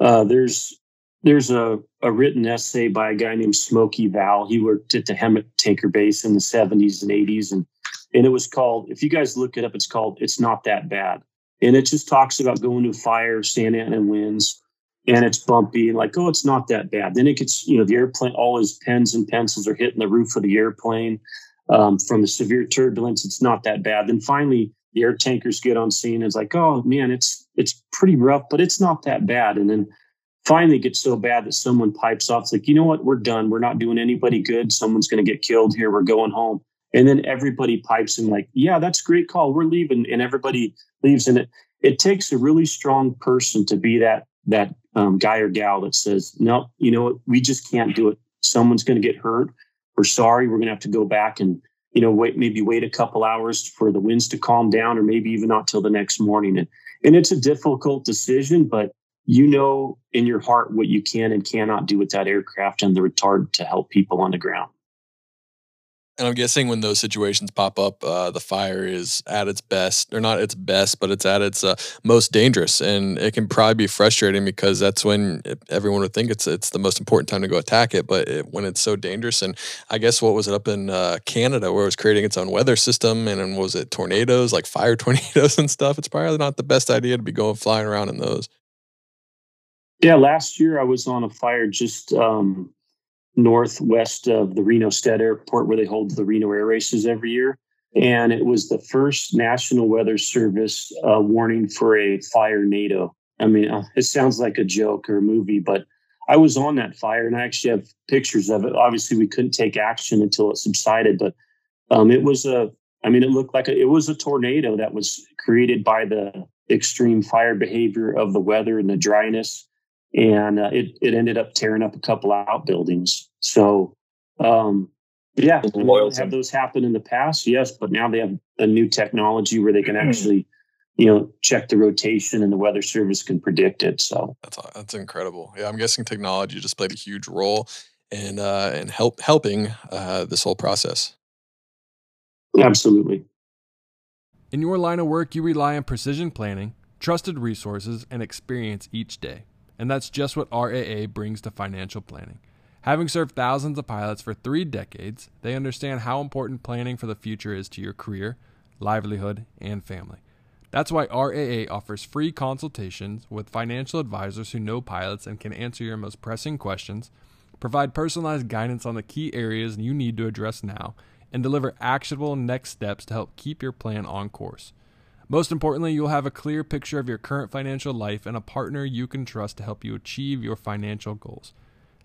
uh, there's there's a, a written essay by a guy named Smokey Val. He worked at the Hemet Tanker Base in the 70s and 80s, and and it was called. If you guys look it up, it's called "It's Not That Bad," and it just talks about going to fire, Santa Ana winds, and it's bumpy, and like, oh, it's not that bad. Then it gets, you know, the airplane, all his pens and pencils are hitting the roof of the airplane um, from the severe turbulence, it's not that bad. Then finally, the air tankers get on scene. It's like, oh man, it's it's pretty rough, but it's not that bad. And then finally, it gets so bad that someone pipes off. It's like, you know what? We're done. We're not doing anybody good. Someone's going to get killed here. We're going home. And then everybody pipes in like, yeah, that's great call. We're leaving, and everybody leaves. And it it takes a really strong person to be that that um, guy or gal that says, no, you know what? We just can't do it. Someone's going to get hurt we're sorry. We're going to have to go back and you know wait maybe wait a couple hours for the winds to calm down, or maybe even not till the next morning. And and it's a difficult decision, but you know in your heart what you can and cannot do with that aircraft and the retard to help people on the ground. And I'm guessing when those situations pop up, uh, the fire is at its best, or not its best, but it's at its uh, most dangerous, and it can probably be frustrating because that's when everyone would think it's it's the most important time to go attack it. But it, when it's so dangerous, and I guess what was it up in uh, Canada where it was creating its own weather system, and, and was it tornadoes, like fire tornadoes and stuff? It's probably not the best idea to be going flying around in those. Yeah, last year I was on a fire just um, northwest of the Reno Stead Airport, where they hold the Reno Air Races every year. And it was the first National Weather Service uh, warning for a firenado. I mean, uh, it sounds like a joke or a movie, but I was on that fire and I actually have pictures of it. Obviously, we couldn't take action until it subsided, but um, it was a, I mean, it looked like a, it was a tornado that was created by the extreme fire behavior of the weather and the dryness and uh, it it ended up tearing up a couple outbuildings. So, um, yeah, have those happen in the past, yes, but now they have a new technology where they can hmm. actually, you know, check the rotation and the weather service can predict it. So that's that's incredible. Yeah, I'm guessing technology just played a huge role in uh, in help helping uh, this whole process. Absolutely. In your line of work, you rely on precision planning, trusted resources, and experience each day. And that's just what RAA brings to financial planning. Having served thousands of pilots for three decades, they understand how important planning for the future is to your career, livelihood, and family. That's why RAA offers free consultations with financial advisors who know pilots and can answer your most pressing questions, provide personalized guidance on the key areas you need to address now, and deliver actionable next steps to help keep your plan on course. Most importantly, you'll have a clear picture of your current financial life and a partner you can trust to help you achieve your financial goals.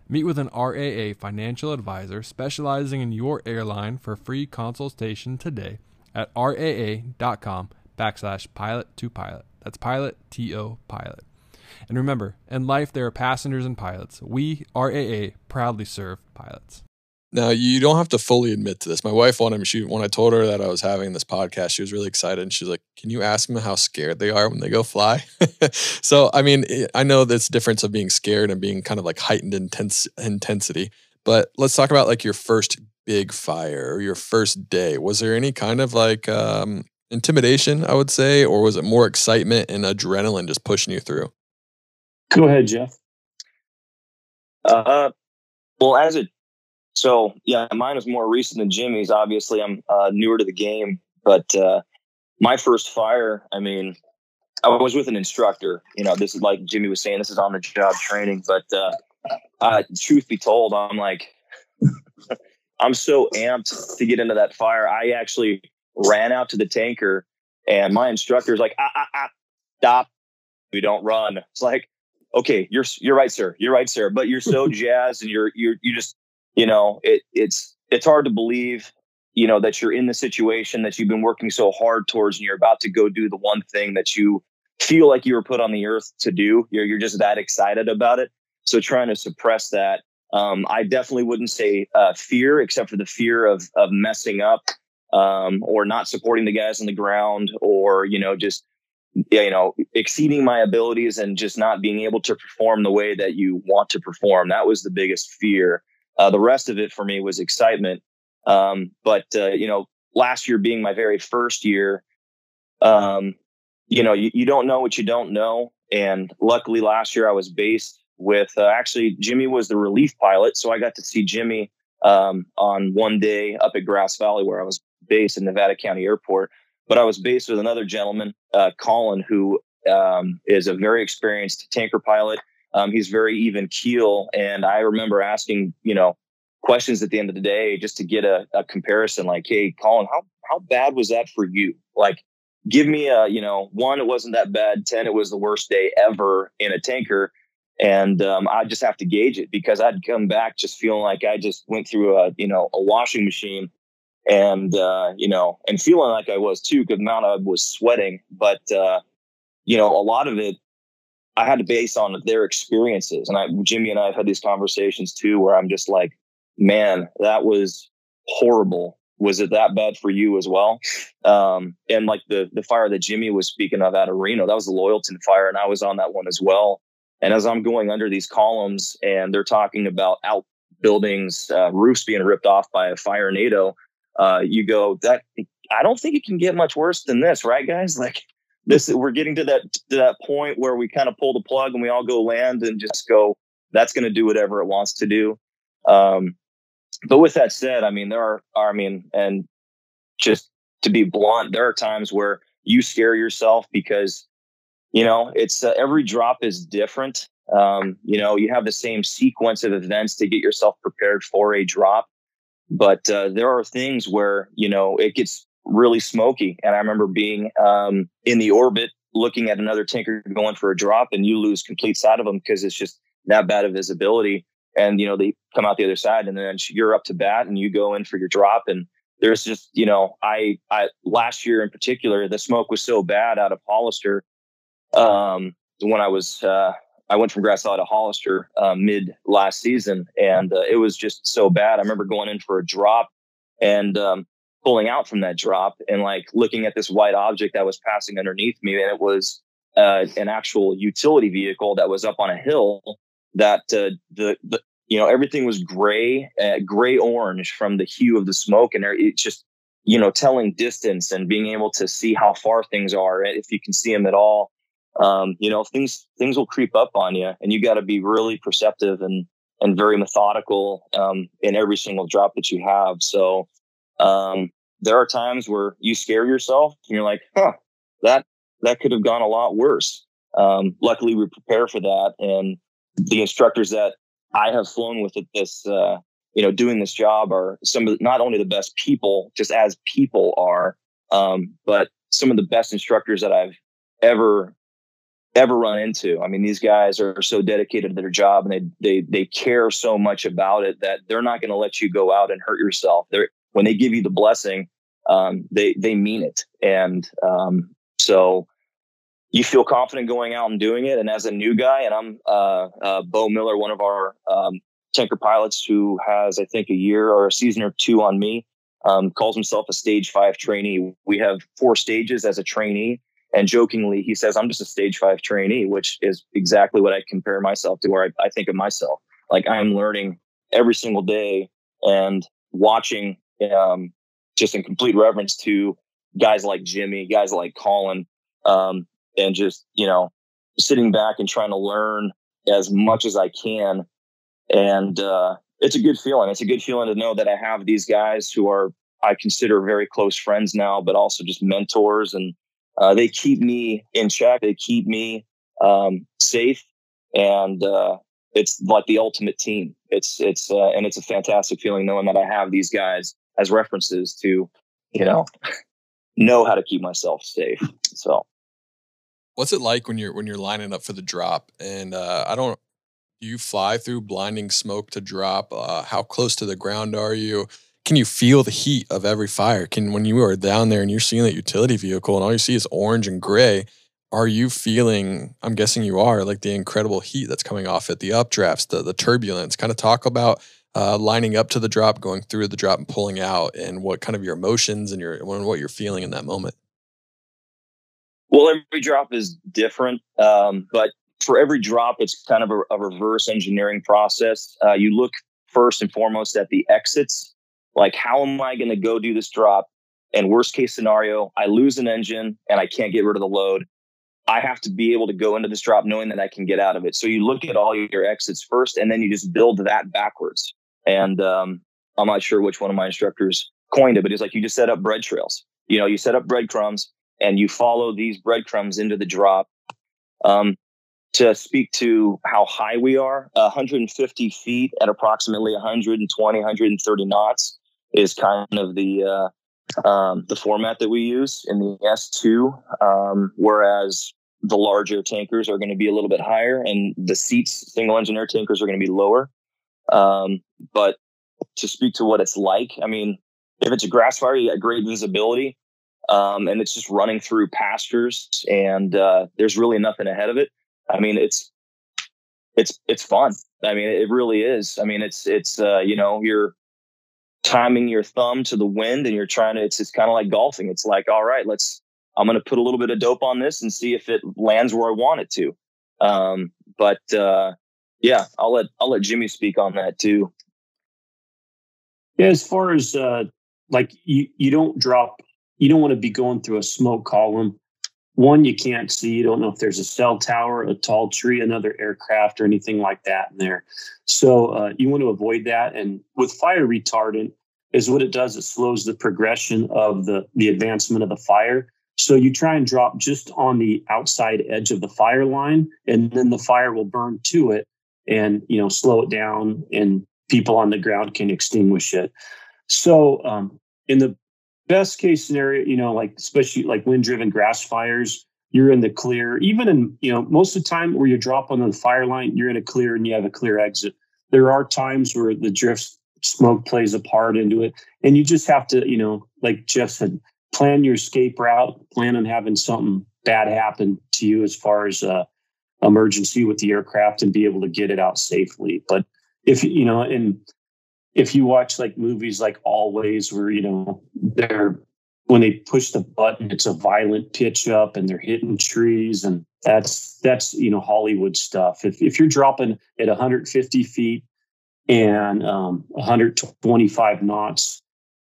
Meet with an RAA financial advisor specializing in your airline for free consultation today at raa.com backslash pilot to pilot. That's pilot, T O pilot. And remember, in life there are passengers and pilots. We, RAA, proudly serve pilots. Now you don't have to fully admit to this. My wife wanted me. She when I told her that I was having this podcast, she was really excited, and she's like, "Can you ask them how scared they are when they go fly?" so I mean, eh, I know this difference of being scared and being kind of like heightened intense intensity. But let's talk about like your first big fire or your first day. Was there any kind of like um, intimidation? I would say, or was it more excitement and adrenaline just pushing you through? Go ahead, Jeff. Uh, well, as a so yeah, mine was more recent than Jimmy's. Obviously, I'm uh, newer to the game, but uh, my first fire, I mean, I was with an instructor. You know, this is like Jimmy was saying, this is on the job training. But uh, uh, truth be told, I'm like, I'm so amped to get into that fire. I actually ran out to the tanker, and my instructor is like, ah, ah, ah, stop, we don't run. It's like, okay, you're you're right, sir. You're right, sir. But you're so jazzed, and you're you're you just you know, it, it's it's hard to believe, you know, that you're in the situation that you've been working so hard towards, and you're about to go do the one thing that you feel like you were put on the earth to do. You're you're just that excited about it. So trying to suppress that, um, I definitely wouldn't say uh, fear, except for the fear of of messing up um, or not supporting the guys on the ground, or you know, just you know, exceeding my abilities and just not being able to perform the way that you want to perform. That was the biggest fear. Uh, the rest of it for me was excitement. Um, but uh, you know, last year being my very first year, um, you know, you, you don't know what you don't know. And luckily, last year I was based with uh, actually Jimmy was the relief pilot, so I got to see Jimmy um, on one day up at Grass Valley where I was based in Nevada County Airport. But I was based with another gentleman, uh, Colin, who um, is a very experienced tanker pilot. Um, he's very even keel. And I remember asking, you know, questions at the end of the day just to get a, a comparison like, hey, Colin, how, how bad was that for you? Like, give me a, you know, one, it wasn't that bad. 10, it was the worst day ever in a tanker. And um, I just have to gauge it because I'd come back just feeling like I just went through a, you know, a washing machine and, uh, you know, and feeling like I was too, because amount I was sweating. But, uh, you know, a lot of it I had to base on their experiences. And I, Jimmy and I have had these conversations too, where I'm just like, man, that was horrible. was it that bad for you as well? Um, and like the the fire that Jimmy was speaking of at Reno, that was the Loyalton fire, and I was on that one as well. And as I'm going under these columns, and they're talking about outbuildings, uh, roofs being ripped off by a firenado, uh, you go that I don't think it can get much worse than this, right, guys? Like this, we're getting to that to that point where we kind of pull the plug and we all go land and just go. That's going to do whatever it wants to do. Um, but with that said, I mean there are, I mean, and just to be blunt, there are times where you scare yourself because you know it's uh, every drop is different. Um, you know, you have the same sequence of events to get yourself prepared for a drop, but uh, there are things where you know it gets really smoky. And I remember being um, in the orbit looking at another tanker going for a drop, and you lose complete sight of them because it's just that bad of visibility. And you know they come out the other side, and then you're up to bat, and you go in for your drop. And there's just you know I I last year in particular the smoke was so bad out of Hollister um, when I was uh, I went from Grass to Hollister uh, mid last season, and uh, it was just so bad. I remember going in for a drop, and um, pulling out from that drop and like looking at this white object that was passing underneath me. And it was uh, an actual utility vehicle that was up on a hill that uh, the, the, you know, everything was gray, uh, gray orange from the hue of the smoke. And it's just, you know, telling distance and being able to see how far things are, if you can see them at all. Um, you know, things, things will creep up on you and you got to be really perceptive and, and very methodical um, in every single drop that you have. So, um, there are times where you scare yourself and you're like, huh, that, that could have gone a lot worse. Um, luckily we prepare for that. And the instructors that I have flown with at this, uh, you know, doing this job are some of the, not only the best people, just as people are, um, but some of the best instructors that I've ever ever run into. I mean, these guys are so dedicated to their job and they they they care so much about it that they're not going to let you go out and hurt yourself. They're when they give you the blessing, um, they they mean it, and um, so you feel confident going out and doing it. And as a new guy, and I'm uh, uh, Bo Miller, one of our um, tanker pilots who has I think a year or a season or two on me, um, calls himself a stage five trainee. We have four stages as a trainee. And jokingly, he says, I'm just a stage five trainee, which is exactly what I compare myself to, where I, I think of myself. Like I'm learning every single day and watching um, just in complete reverence to guys like Jimmy, guys like Colin, um, and just, you know, sitting back and trying to learn as much as I can. And uh, it's a good feeling. It's a good feeling to know that I have these guys who are, I consider very close friends now, but also just mentors. And uh, they keep me in check, they keep me um, safe. And uh, it's like the ultimate team. It's, it's, uh, and it's a fantastic feeling knowing that I have these guys as references to, you know, know how to keep myself safe. So what's it like when you're when you're lining up for the drop and uh, I don't do you fly through blinding smoke to drop? Uh, how close to the ground are you? Can you feel the heat of every fire? Can when you are down there and you're seeing that utility vehicle and all you see is orange and gray, are you feeling i'm guessing you are like the incredible heat that's coming off it the updrafts the, the turbulence kind of talk about uh, lining up to the drop, going through the drop, and pulling out, and what kind of your emotions and your what you're feeling in that moment? Well, every drop is different, um, but for every drop, it's kind of a, a reverse engineering process. Uh, you look first and foremost at the exits, like how am I going to go do this drop? And worst case scenario, I lose an engine and I can't get rid of the load. I have to be able to go into this drop knowing that I can get out of it. So you look at all your exits first, and then you just build that backwards. And um, I'm not sure which one of my instructors coined it, but it's like you just set up bread trails. You know, you set up breadcrumbs and you follow these breadcrumbs into the drop. Um, to speak to how high we are, 150 feet at approximately 120, 130 knots is kind of the uh, um, the format that we use in the S2. Um, whereas the larger tankers are going to be a little bit higher, and the seats, single engine air tankers, are going to be lower. Um, but to speak to what it's like, I mean, if it's a grass fire, you got great visibility, um, and it's just running through pastures, and uh, there's really nothing ahead of it. I mean, it's it's it's fun. I mean, it really is. I mean, it's it's uh, you know, you're timing your thumb to the wind and you're trying to it's it's kind of like golfing it's like all right let's i'm going to put a little bit of dope on this and see if it lands where i want it to um, but uh, yeah i'll let i'll let jimmy speak on that too. Yeah as far as uh, like you you don't drop you don't want to be going through a smoke column. One you can't see you don't know if there's a cell tower a tall tree another aircraft or anything like that in there. So uh, you want to avoid that and with fire retardant is what it does it slows the progression of the the advancement of the fire. So you try and drop just on the outside edge of the fire line and then the fire will burn to it and you know slow it down and people on the ground can extinguish it so um, in the best case scenario, you know, like especially like wind driven grass fires, you're in the clear. Even in, you know, most of the time where you drop on the fire line, you're in a clear and you have a clear exit. There are times where the drift smoke plays a part into it. And you just have to, you know, like Jeff said, plan your escape route, plan on having something bad happen to you as far as uh emergency with the aircraft and be able to get it out safely. But if you know, and if you watch like movies like Always, where you know they're when they push the button, it's a violent pitch up and they're hitting trees, and that's that's you know Hollywood stuff. If if you're dropping at 150 feet and um, 125 knots,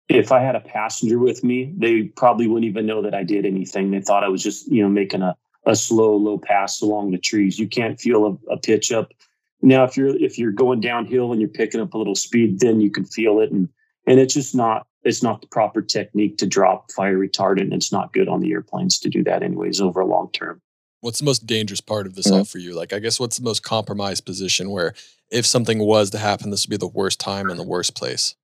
if I had a passenger with me, they probably wouldn't even know that I did anything. They thought I was just you know making a a slow low pass along the trees. You can't feel a, a pitch up now, if you're if you're going downhill and you're picking up a little speed, then you can feel it, and and it's just not it's not the proper technique to drop fire retardant. It's not good on the airplanes to do that, anyways, over a long term. What's the most dangerous part of this mm-hmm. all for you? Like, I guess what's the most compromised position where if something was to happen, this would be the worst time and the worst place?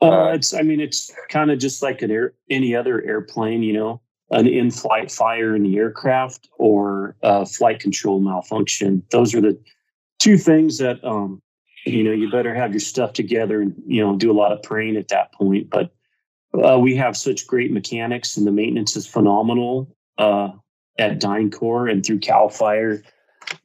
Uh, it's, I mean, it's kind of just like an air, any other airplane, you know an in-flight fire in the aircraft or a flight control malfunction. Those are the two things that um, you know you better have your stuff together and you know do a lot of praying at that point. But uh, we have such great mechanics, and the maintenance is phenomenal uh, at DynCorp and through Cal Fire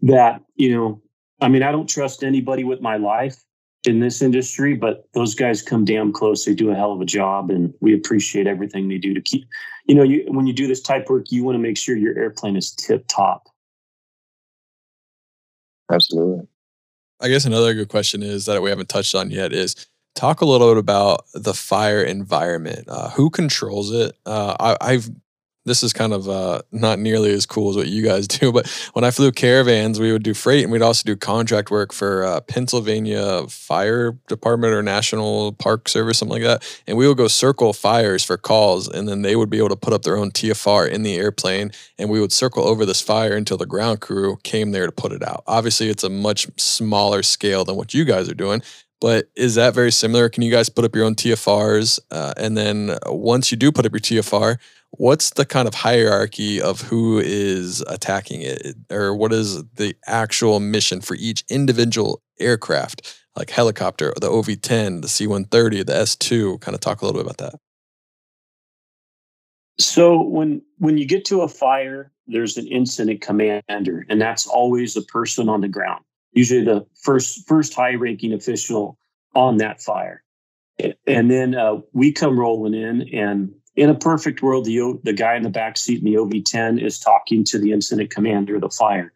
that you know. I mean, I don't trust anybody with my life in this industry, but those guys come damn close. They do a hell of a job, and we appreciate everything they do to keep. You know, you, when you do this type work, you want to make sure your airplane is tip top. Absolutely. I guess another good question is that we haven't touched on yet is talk a little bit about the fire environment. Uh, who controls it? Uh, I, have this is kind of uh, not nearly as cool as what you guys do. But when I flew caravans, we would do freight and we'd also do contract work for uh, Pennsylvania Fire Department or National Park Service, something like that. And we would go circle fires for calls, and then they would be able to put up their own TFR in the airplane, and we would circle over this fire until the ground crew came there to put it out. Obviously, it's a much smaller scale than what you guys are doing. But is that very similar? Can you guys put up your own TFRs? Uh, and then once you do put up your TFR, what's the kind of hierarchy of who is attacking it or what is the actual mission for each individual aircraft like helicopter the ov10 the c-130 the s2 kind of talk a little bit about that so when when you get to a fire there's an incident commander and that's always a person on the ground usually the first first high ranking official on that fire and then uh, we come rolling in and in a perfect world, the, the guy in the back seat in the OV10 is talking to the incident commander of the fire.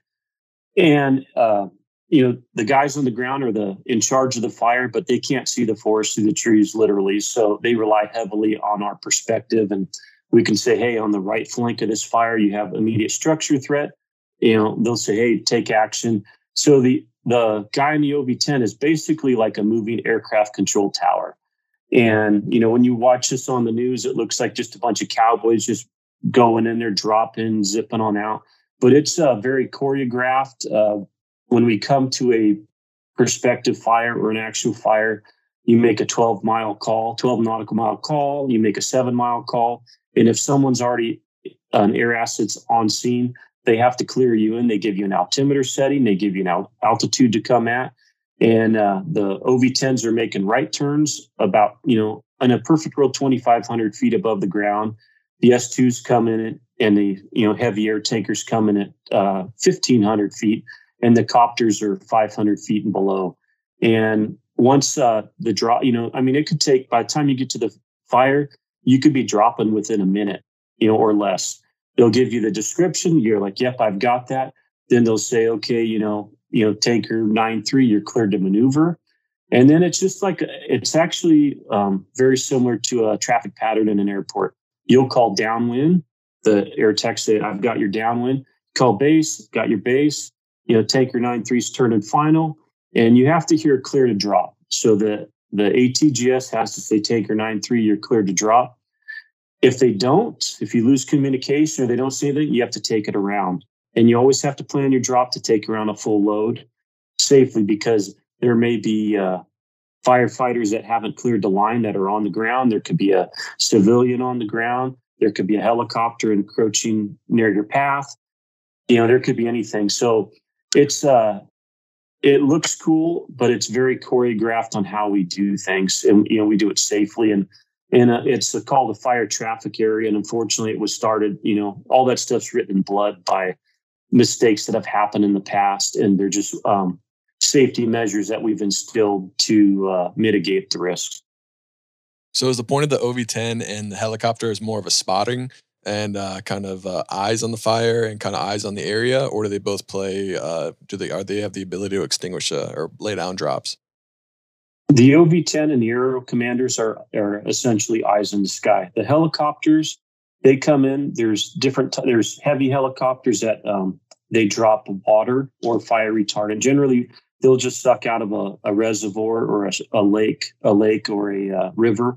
And, uh, you know, the guys on the ground are the in charge of the fire, but they can't see the forest through the trees literally. So they rely heavily on our perspective. And we can say, hey, on the right flank of this fire, you have immediate structure threat. You know, they'll say, hey, take action. So the the guy in the OV10 is basically like a moving aircraft control tower. And, you know, when you watch this on the news, it looks like just a bunch of cowboys just going in there, dropping, zipping on out. But it's uh, very choreographed. Uh, when we come to a prospective fire or an actual fire, you make a 12 mile call, 12 nautical mile call, you make a seven mile call. And if someone's already an air asset's on scene, they have to clear you in. They give you an altimeter setting, they give you an altitude to come at and uh, the OV10s are making right turns about you know in a perfect world 2,500 feet above the ground. The S2s come in it, and the you know heavy air tankers come in at uh, 1,500 feet, and the copters are 500 feet and below. And once uh, the drop, you know, I mean, it could take by the time you get to the fire, you could be dropping within a minute, you know, or less. They'll give you the description. You're like, yep, I've got that. Then they'll say, okay, you know, you know, tanker nine three, you're cleared to maneuver. And then it's just like it's actually um, very similar to a traffic pattern in an airport. You'll call downwind. The air attack say, "I've got your downwind." Call base, got your base. You know, tanker nine three's turn and final, and you have to hear clear to drop. So the the ATGS has to say tanker nine three, you're clear to drop. If they don't, if you lose communication or they don't say that, you have to take it around. And you always have to plan your drop to take around a full load safely because there may be uh, firefighters that haven't cleared the line that are on the ground. There could be a civilian on the ground. There could be a helicopter encroaching near your path. You know, there could be anything. So it's uh it looks cool, but it's very choreographed on how we do things, and you know we do it safely. And and uh, it's called the fire traffic area. And unfortunately, it was started. You know, all that stuff's written in blood by mistakes that have happened in the past, and they're just um, safety measures that we've instilled to uh, mitigate the risks. So, is the point of the OV10 and the helicopter is more of a spotting and uh, kind of uh, eyes on the fire and kind of eyes on the area, or do they both play? Uh, do they are they have the ability to extinguish uh, or lay down drops? The OV10 and the Aero Commanders are are essentially eyes in the sky. The helicopters they come in. There's different. There's heavy helicopters that um, they drop water or fire retardant. Generally, they'll just suck out of a, a reservoir or a, a, lake, a lake or a uh, river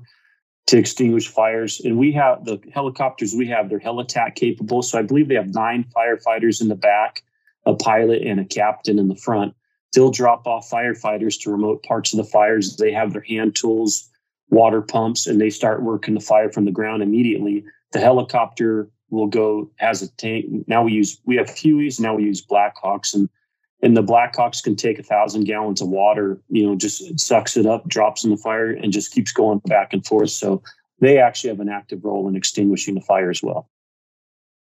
to extinguish fires. And we have the helicopters we have, they're helitack capable. So I believe they have nine firefighters in the back, a pilot and a captain in the front. They'll drop off firefighters to remote parts of the fires. They have their hand tools, water pumps, and they start working the fire from the ground immediately. The helicopter will go has a tank. Now we use we have Hueys. Now we use Blackhawks, and and the Blackhawks can take a thousand gallons of water. You know, just sucks it up, drops in the fire, and just keeps going back and forth. So they actually have an active role in extinguishing the fire as well.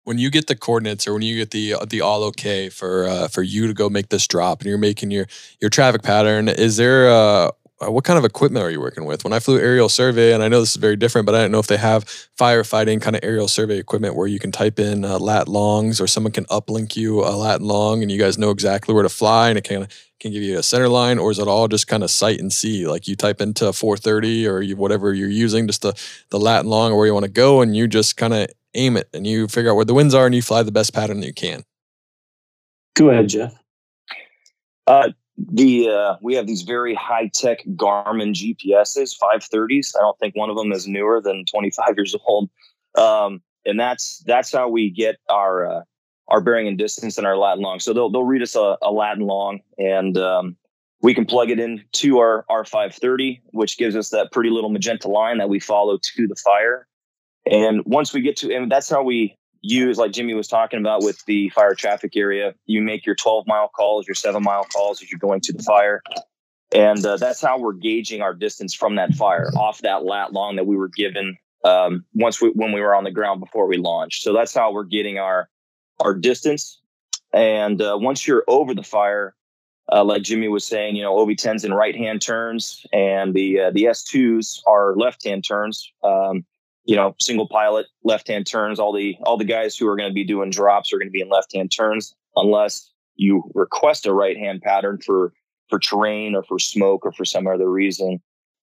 When you get the coordinates, or when you get the the all okay for uh, for you to go make this drop, and you're making your your traffic pattern, is there uh, what kind of equipment are you working with? When I flew aerial survey, and I know this is very different, but I don't know if they have firefighting kind of aerial survey equipment where you can type in uh, lat longs or someone can uplink you a lat long and you guys know exactly where to fly and it can can give you a center line, or is it all just kind of sight and see? Like you type into 430 or you, whatever you're using, just the the lat long or where you want to go, and you just kind of aim it and you figure out where the winds are and you fly the best pattern that you can. Go ahead, Jeff. Uh, the uh, we have these very high tech Garmin GPSs, 530s. I don't think one of them is newer than 25 years old. Um, and that's that's how we get our uh, our bearing and distance and our lat and long. So they'll they'll read us a, a lat and long, and um, we can plug it into our our 530, which gives us that pretty little magenta line that we follow to the fire. And once we get to, and that's how we use, like Jimmy was talking about with the fire traffic area, you make your 12 mile calls, your seven mile calls as you're going to the fire. And uh, that's how we're gauging our distance from that fire off that lat long that we were given um, once we, when we were on the ground before we launched. So that's how we're getting our, our distance. And uh, once you're over the fire, uh, like Jimmy was saying, you know, OV10s in right hand turns and the, uh, the S2s are left hand turns. Um, you know, single pilot, left hand turns. All the all the guys who are going to be doing drops are going to be in left hand turns, unless you request a right hand pattern for for terrain or for smoke or for some other reason.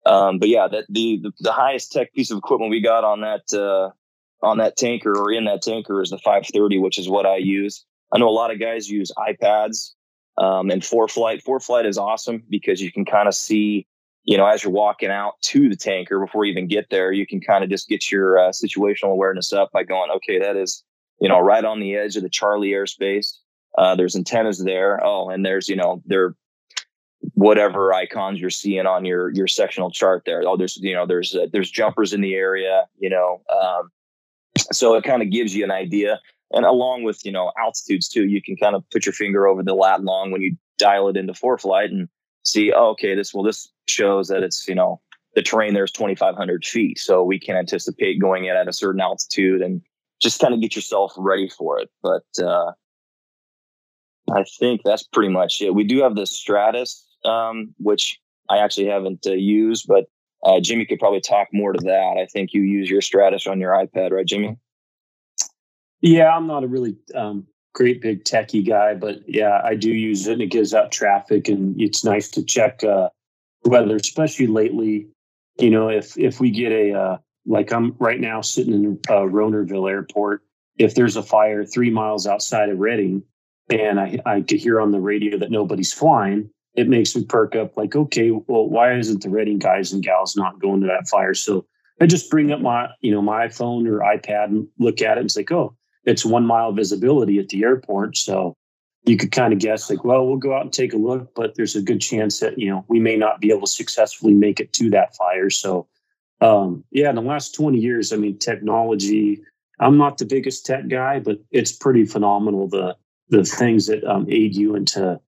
Um, but yeah, that the, the, the highest tech piece of equipment we got on that uh, on that tanker or in that tanker is the 530, which is what I use. I know a lot of guys use iPads um, and ForeFlight. Four flight is awesome because you can kind of see you know, as you're walking out to the tanker before you even get there, you can kind of just get your uh, situational awareness up by going, okay, that is, you know, right on the edge of the Charlie airspace. Uh, there's antennas there. Oh, and there's, you know, there, whatever icons you're seeing on your your sectional chart there. Oh, there's, you know, there's uh, there's jumpers in the area. You know, um, so it kind of gives you an idea. And along with you know altitudes too, you can kind of put your finger over the lat long when you dial it into ForeFlight and see, oh, okay, this well, this shows that it's you know the terrain there's 2,500 feet, so we can anticipate going in at a certain altitude and just kind of get yourself ready for it. But uh, I think that's pretty much it. We do have the Stratus, um, which I actually haven't uh, used, but uh, Jimmy could probably talk more to that. I think you use your Stratus on your iPad, right, Jimmy? Yeah, I'm not a really um, great big techie guy, but yeah, I do use it and it gives out traffic and it's nice to check uh, weather, especially lately. You know, if if we get a uh, like I'm right now sitting in uh, Rohnerville Airport, if there's a fire three miles outside of Redding, and I I could hear on the radio that nobody's flying, it makes me perk up. Like, okay, well, why isn't the Redding guys and gals not going to that fire? So I just bring up my you know my iPhone or iPad and look at it and it's like, oh, it's one mile visibility at the airport. So you could kind of guess like, well, we'll go out and take a look, but there's a good chance that, you know, we may not be able to successfully make it to that fire. So um, yeah, in the last 20 years, I mean, technology, I'm not the biggest tech guy, but it's pretty phenomenal. The, the things that um, aid you into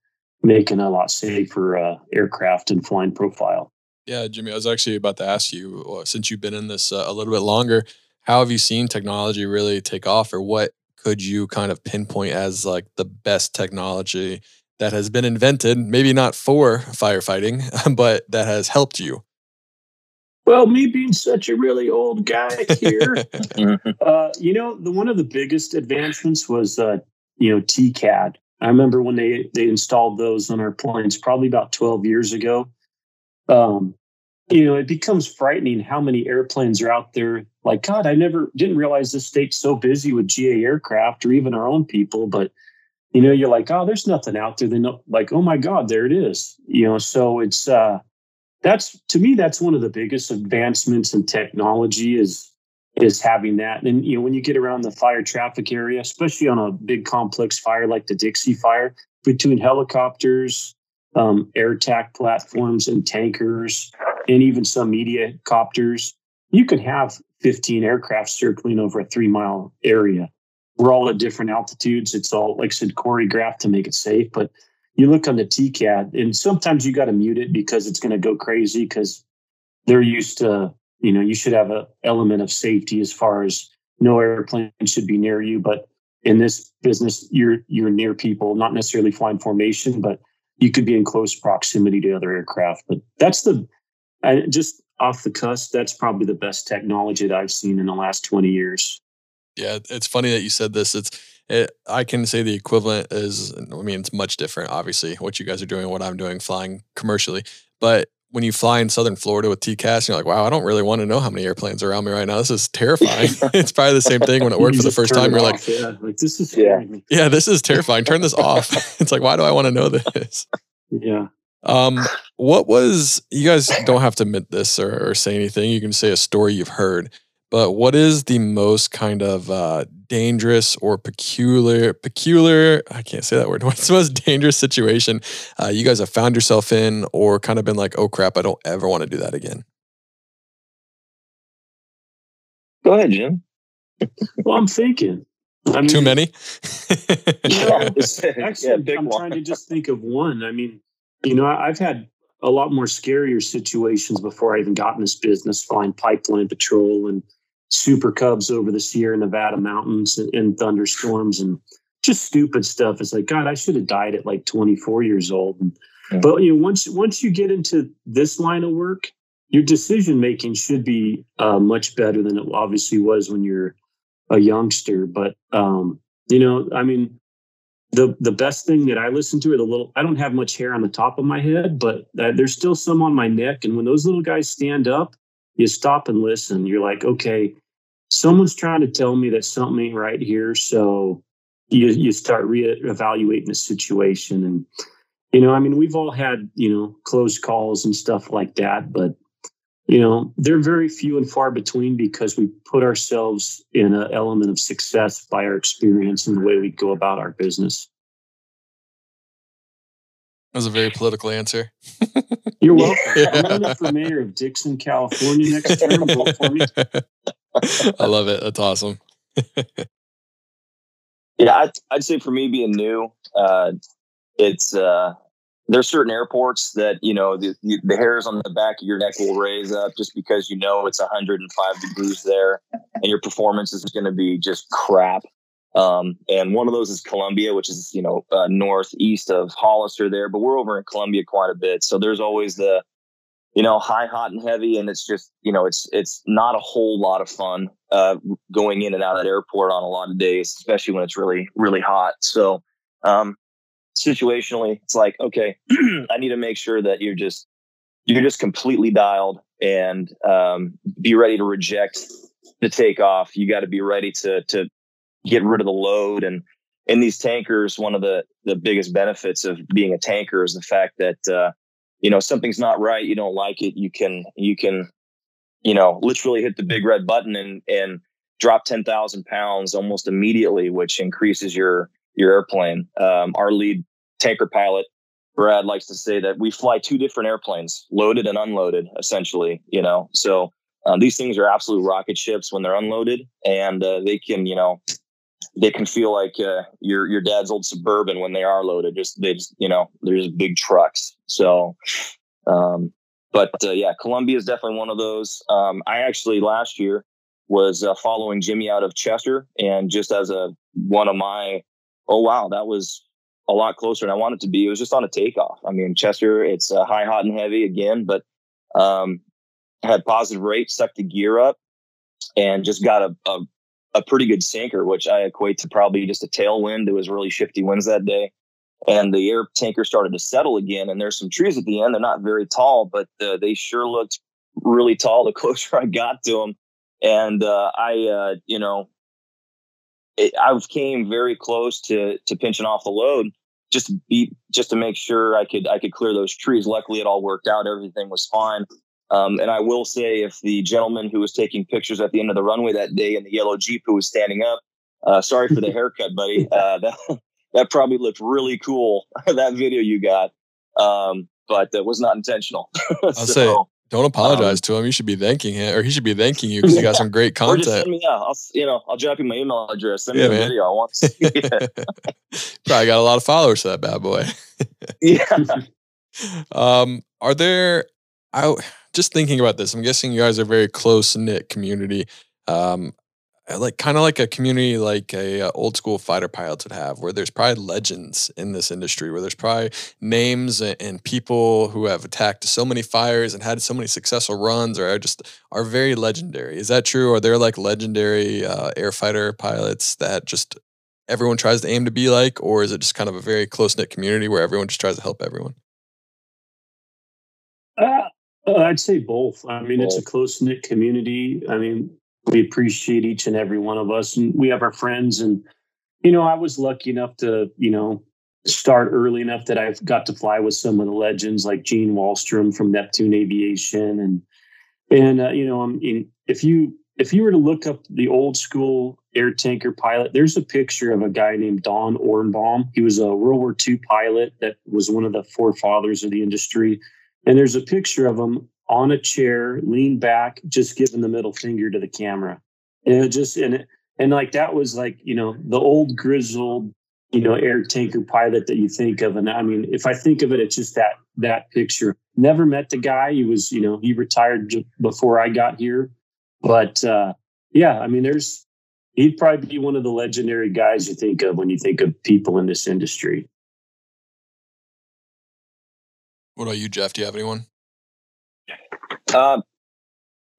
making a lot safer uh, aircraft and flying profile. Yeah, Jimmy, I was actually about to ask you, uh, since you've been in this uh, a little bit longer, how have you seen technology really take off or what could you kind of pinpoint as like the best technology that has been invented maybe not for firefighting but that has helped you? Well me being such a really old guy here uh, you know the one of the biggest advancements was uh, you know tcad i remember when they they installed those on our planes probably about 12 years ago. Um, you know, it becomes frightening how many airplanes are out there. Like, God, I never didn't realize this state's so busy with GA aircraft or even our own people. But, you know, you're like, oh, there's nothing out there. Then, like, oh my God, there it is. You know, so it's, uh, that's to me, that's one of the biggest advancements in technology is, is having that. And, you know, when you get around the fire traffic area, especially on a big complex fire like the Dixie fire, between helicopters, um, air attack platforms and tankers, and even some media copters, you could have 15 aircraft circling over a three mile area. We're all at different altitudes. It's all, like I said, choreographed to make it safe. But you look on the TCAD, and sometimes you got to mute it because it's going to go crazy because they're used to, you know, you should have an element of safety as far as no airplane should be near you. But in this business, you're you're near people, not necessarily flying formation, but you could be in close proximity to other aircraft. But that's the I, just off the cusp, that's probably the best technology that I've seen in the last 20 years. Yeah, it's funny that you said this. It's it, I can say the equivalent is I mean it's much different obviously what you guys are doing what I'm doing flying commercially. But when you fly in southern Florida with TCAS, you're like, wow, I don't really want to know how many airplanes are around me right now. This is terrifying. it's probably the same thing when it worked for the first time. You're off, like, yeah, like this is yeah. yeah, this is terrifying. Turn this off. it's like, why do I want to know this? Yeah. Um, what was you guys don't have to admit this or, or, say anything. You can say a story you've heard, but what is the most kind of uh, dangerous or peculiar peculiar? I can't say that word. What's the most dangerous situation uh, you guys have found yourself in, or kind of been like, oh crap, I don't ever want to do that again. Go ahead, Jim. well, I'm thinking. I mean, Too many. yeah, actually, yeah, I'm one. trying to just think of one. I mean, you know, I've had a lot more scarier situations before I even got in this business, flying pipeline patrol and super cubs over the Sierra Nevada mountains and, and thunderstorms and just stupid stuff. It's like, God, I should have died at like 24 years old. And, yeah. But you know, once once you get into this line of work, your decision making should be uh, much better than it obviously was when you're a youngster. But um, you know, I mean, the the best thing that I listen to are the little. I don't have much hair on the top of my head, but uh, there's still some on my neck. And when those little guys stand up, you stop and listen. You're like, okay, someone's trying to tell me that something ain't right here. So you you start reevaluating the situation. And you know, I mean, we've all had you know close calls and stuff like that, but you know they're very few and far between because we put ourselves in an element of success by our experience and the way we go about our business. That was a very political answer. You're welcome. Yeah. i'm running up for mayor of dixon california next term. Vote for me. I love it. That's awesome. Yeah I'd, I'd, say for me being new uh, it's uh, there's certain airports that you know the, the hairs on the back of your neck will raise up just because you know it's 105 degrees there and your performance is going to be just crap Um, and one of those is Columbia, which is you know uh, northeast of Hollister there, but we're over in Columbia quite a bit. So there's always the you know high, hot, and heavy, and it's just you know it's it's not a whole lot of fun uh, going in and out of that airport on a lot of days, especially when it's really really hot. So um, situationally, it's like okay, I need to make sure that you're just you're just completely dialed and um, be ready to reject the takeoff. You got to be ready to to get rid of the load and in these tankers one of the the biggest benefits of being a tanker is the fact that uh, you know something's not right you don't like it you can you can you know literally hit the big red button and and drop 10,000 pounds almost immediately which increases your your airplane um, our lead tanker pilot brad likes to say that we fly two different airplanes loaded and unloaded essentially you know so um, these things are absolute rocket ships when they're unloaded and uh, they can you know they can feel like uh, your your dad's old suburban when they are loaded. Just they just you know there's big trucks. So, um, but uh, yeah, Columbia is definitely one of those. Um, I actually last year was uh, following Jimmy out of Chester, and just as a one of my oh wow that was a lot closer than I wanted to be. It was just on a takeoff. I mean Chester, it's uh, high, hot, and heavy again, but um, had positive rate, sucked the gear up, and just got a, a a pretty good sinker, which I equate to probably just a tailwind. It was really shifty winds that day. And the air tanker started to settle again. And there's some trees at the end. They're not very tall, but uh, they sure looked really tall the closer I got to them. And uh, I, uh, you know, it, I came very close to to pinching off the load just to be just to make sure I could I could clear those trees. Luckily, it all worked out. Everything was fine. Um, and I will say, if the gentleman who was taking pictures at the end of the runway that day in the yellow Jeep who was standing up, uh, sorry for the haircut, buddy. Uh, that, that probably looked really cool, that video you got. Um, but that was not intentional. I'll say, don't apologize um, to him. You should be thanking him, or he should be thanking you because you got some great content. send me, yeah, I'll, you know, I'll drop you my email address. Send yeah, me a video. I want to see it. Probably got a lot of followers to that bad boy. yeah. Um, are there? I just thinking about this, I'm guessing you guys are very close knit community. Um, like kind of like a community like a, a, uh, old school fighter pilots would have where there's probably legends in this industry where there's probably names and, and, people who have attacked so many fires and had so many successful runs or are just are very legendary is that true are there like legendary uh, air fighter pilots that just everyone tries to aim to be like or is it just kind of a very close-knit community where everyone just tries to help everyone uh, uh, I'd say both. I mean, both. it's a close knit community. I mean, we appreciate each and every one of us, and we have our friends. And you know, I was lucky enough to you know start early enough that I got to fly with some of the legends like Gene Wallstrom from Neptune Aviation, and and uh, you know, I mean, if you if you were to look up the old school air tanker pilot, there's a picture of a guy named Don Ornbaum. He was a World War II pilot that was one of the forefathers of the industry. And there's a picture of him on a chair, lean back, just giving the middle finger to the camera. And it just and it, and like that was like you know the old grizzled you know air tanker pilot that you think of. And I mean, if I think of it, it's just that that picture. Never met the guy. He was you know he retired before I got here, but uh, yeah, I mean, there's he'd probably be one of the legendary guys you think of when you think of people in this industry. What about you, Jeff? Do you have anyone? Uh,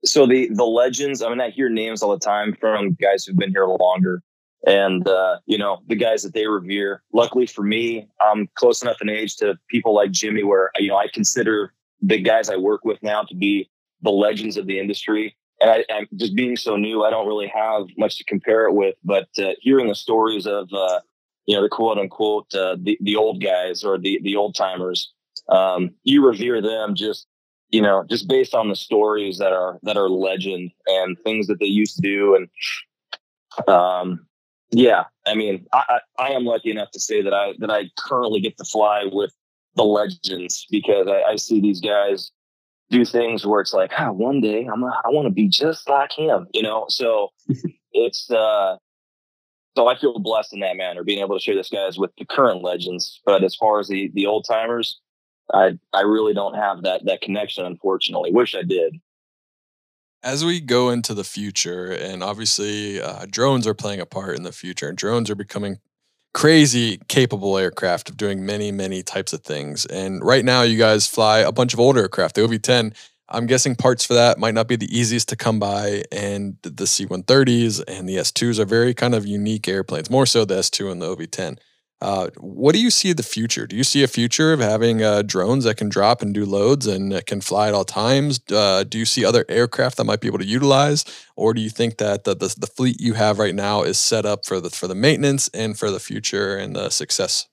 so the the legends. I mean, I hear names all the time from guys who've been here longer, and uh, you know the guys that they revere. Luckily for me, I'm close enough in age to people like Jimmy, where you know I consider the guys I work with now to be the legends of the industry. And I, am just being so new, I don't really have much to compare it with. But uh, hearing the stories of uh, you know the quote unquote uh, the the old guys or the the old timers um, you revere them just you know just based on the stories that are that are legend and things that they used to do and um yeah i mean I, I, I am lucky enough to say that i that i currently get to fly with the legends because i, I see these guys do things where it's like ah, one day i'm a, i want to be just like him you know so it's uh so I feel blessed in that manner, being able to share this guys with the current legends. But as far as the the old timers, I I really don't have that that connection, unfortunately. Wish I did. as we go into the future, and obviously uh, drones are playing a part in the future, and drones are becoming crazy capable aircraft of doing many, many types of things. And right now, you guys fly a bunch of older aircraft. The OV 10, I'm guessing parts for that might not be the easiest to come by. And the C 130s and the S 2s are very kind of unique airplanes, more so the S 2 and the OV 10. Uh, what do you see the future? Do you see a future of having uh, drones that can drop and do loads and can fly at all times? Uh, do you see other aircraft that might be able to utilize, or do you think that the, the, the fleet you have right now is set up for the for the maintenance and for the future and the success?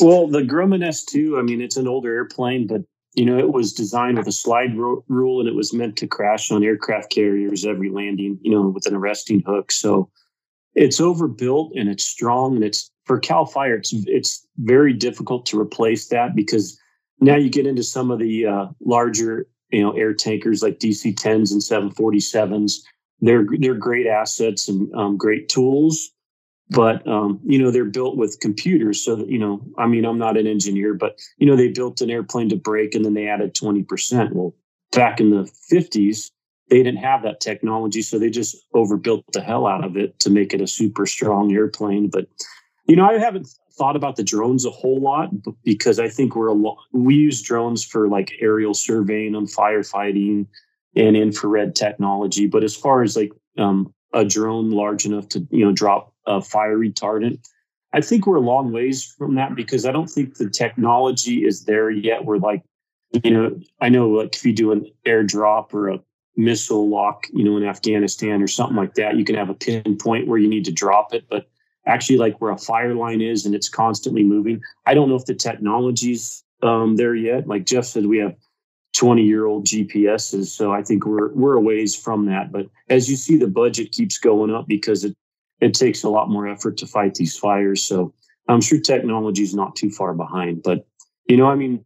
Well, the Grumman S2, I mean, it's an older airplane, but you know, it was designed with a slide ro- rule, and it was meant to crash on aircraft carriers every landing, you know, with an arresting hook. So it's overbuilt and it's strong and it's for Cal Fire. It's it's very difficult to replace that because now you get into some of the uh, larger you know air tankers like DC 10s and 747s. They're they're great assets and um, great tools, but um, you know they're built with computers. So that, you know, I mean, I'm not an engineer, but you know they built an airplane to break and then they added 20 percent. Well, back in the 50s, they didn't have that technology, so they just overbuilt the hell out of it to make it a super strong airplane. But you know, I haven't thought about the drones a whole lot because I think we're a lot. We use drones for like aerial surveying and firefighting and infrared technology. But as far as like um, a drone large enough to you know drop a fire retardant, I think we're a long ways from that because I don't think the technology is there yet. We're like, you know, I know like if you do an airdrop or a missile lock, you know, in Afghanistan or something like that. You can have a pinpoint where you need to drop it, but actually, like where a fire line is and it's constantly moving. I don't know if the technology's um, there yet. Like Jeff said, we have 20 year old GPSs, so I think we're we're a ways from that. But as you see, the budget keeps going up because it it takes a lot more effort to fight these fires. So I'm sure technology is not too far behind. But you know, I mean,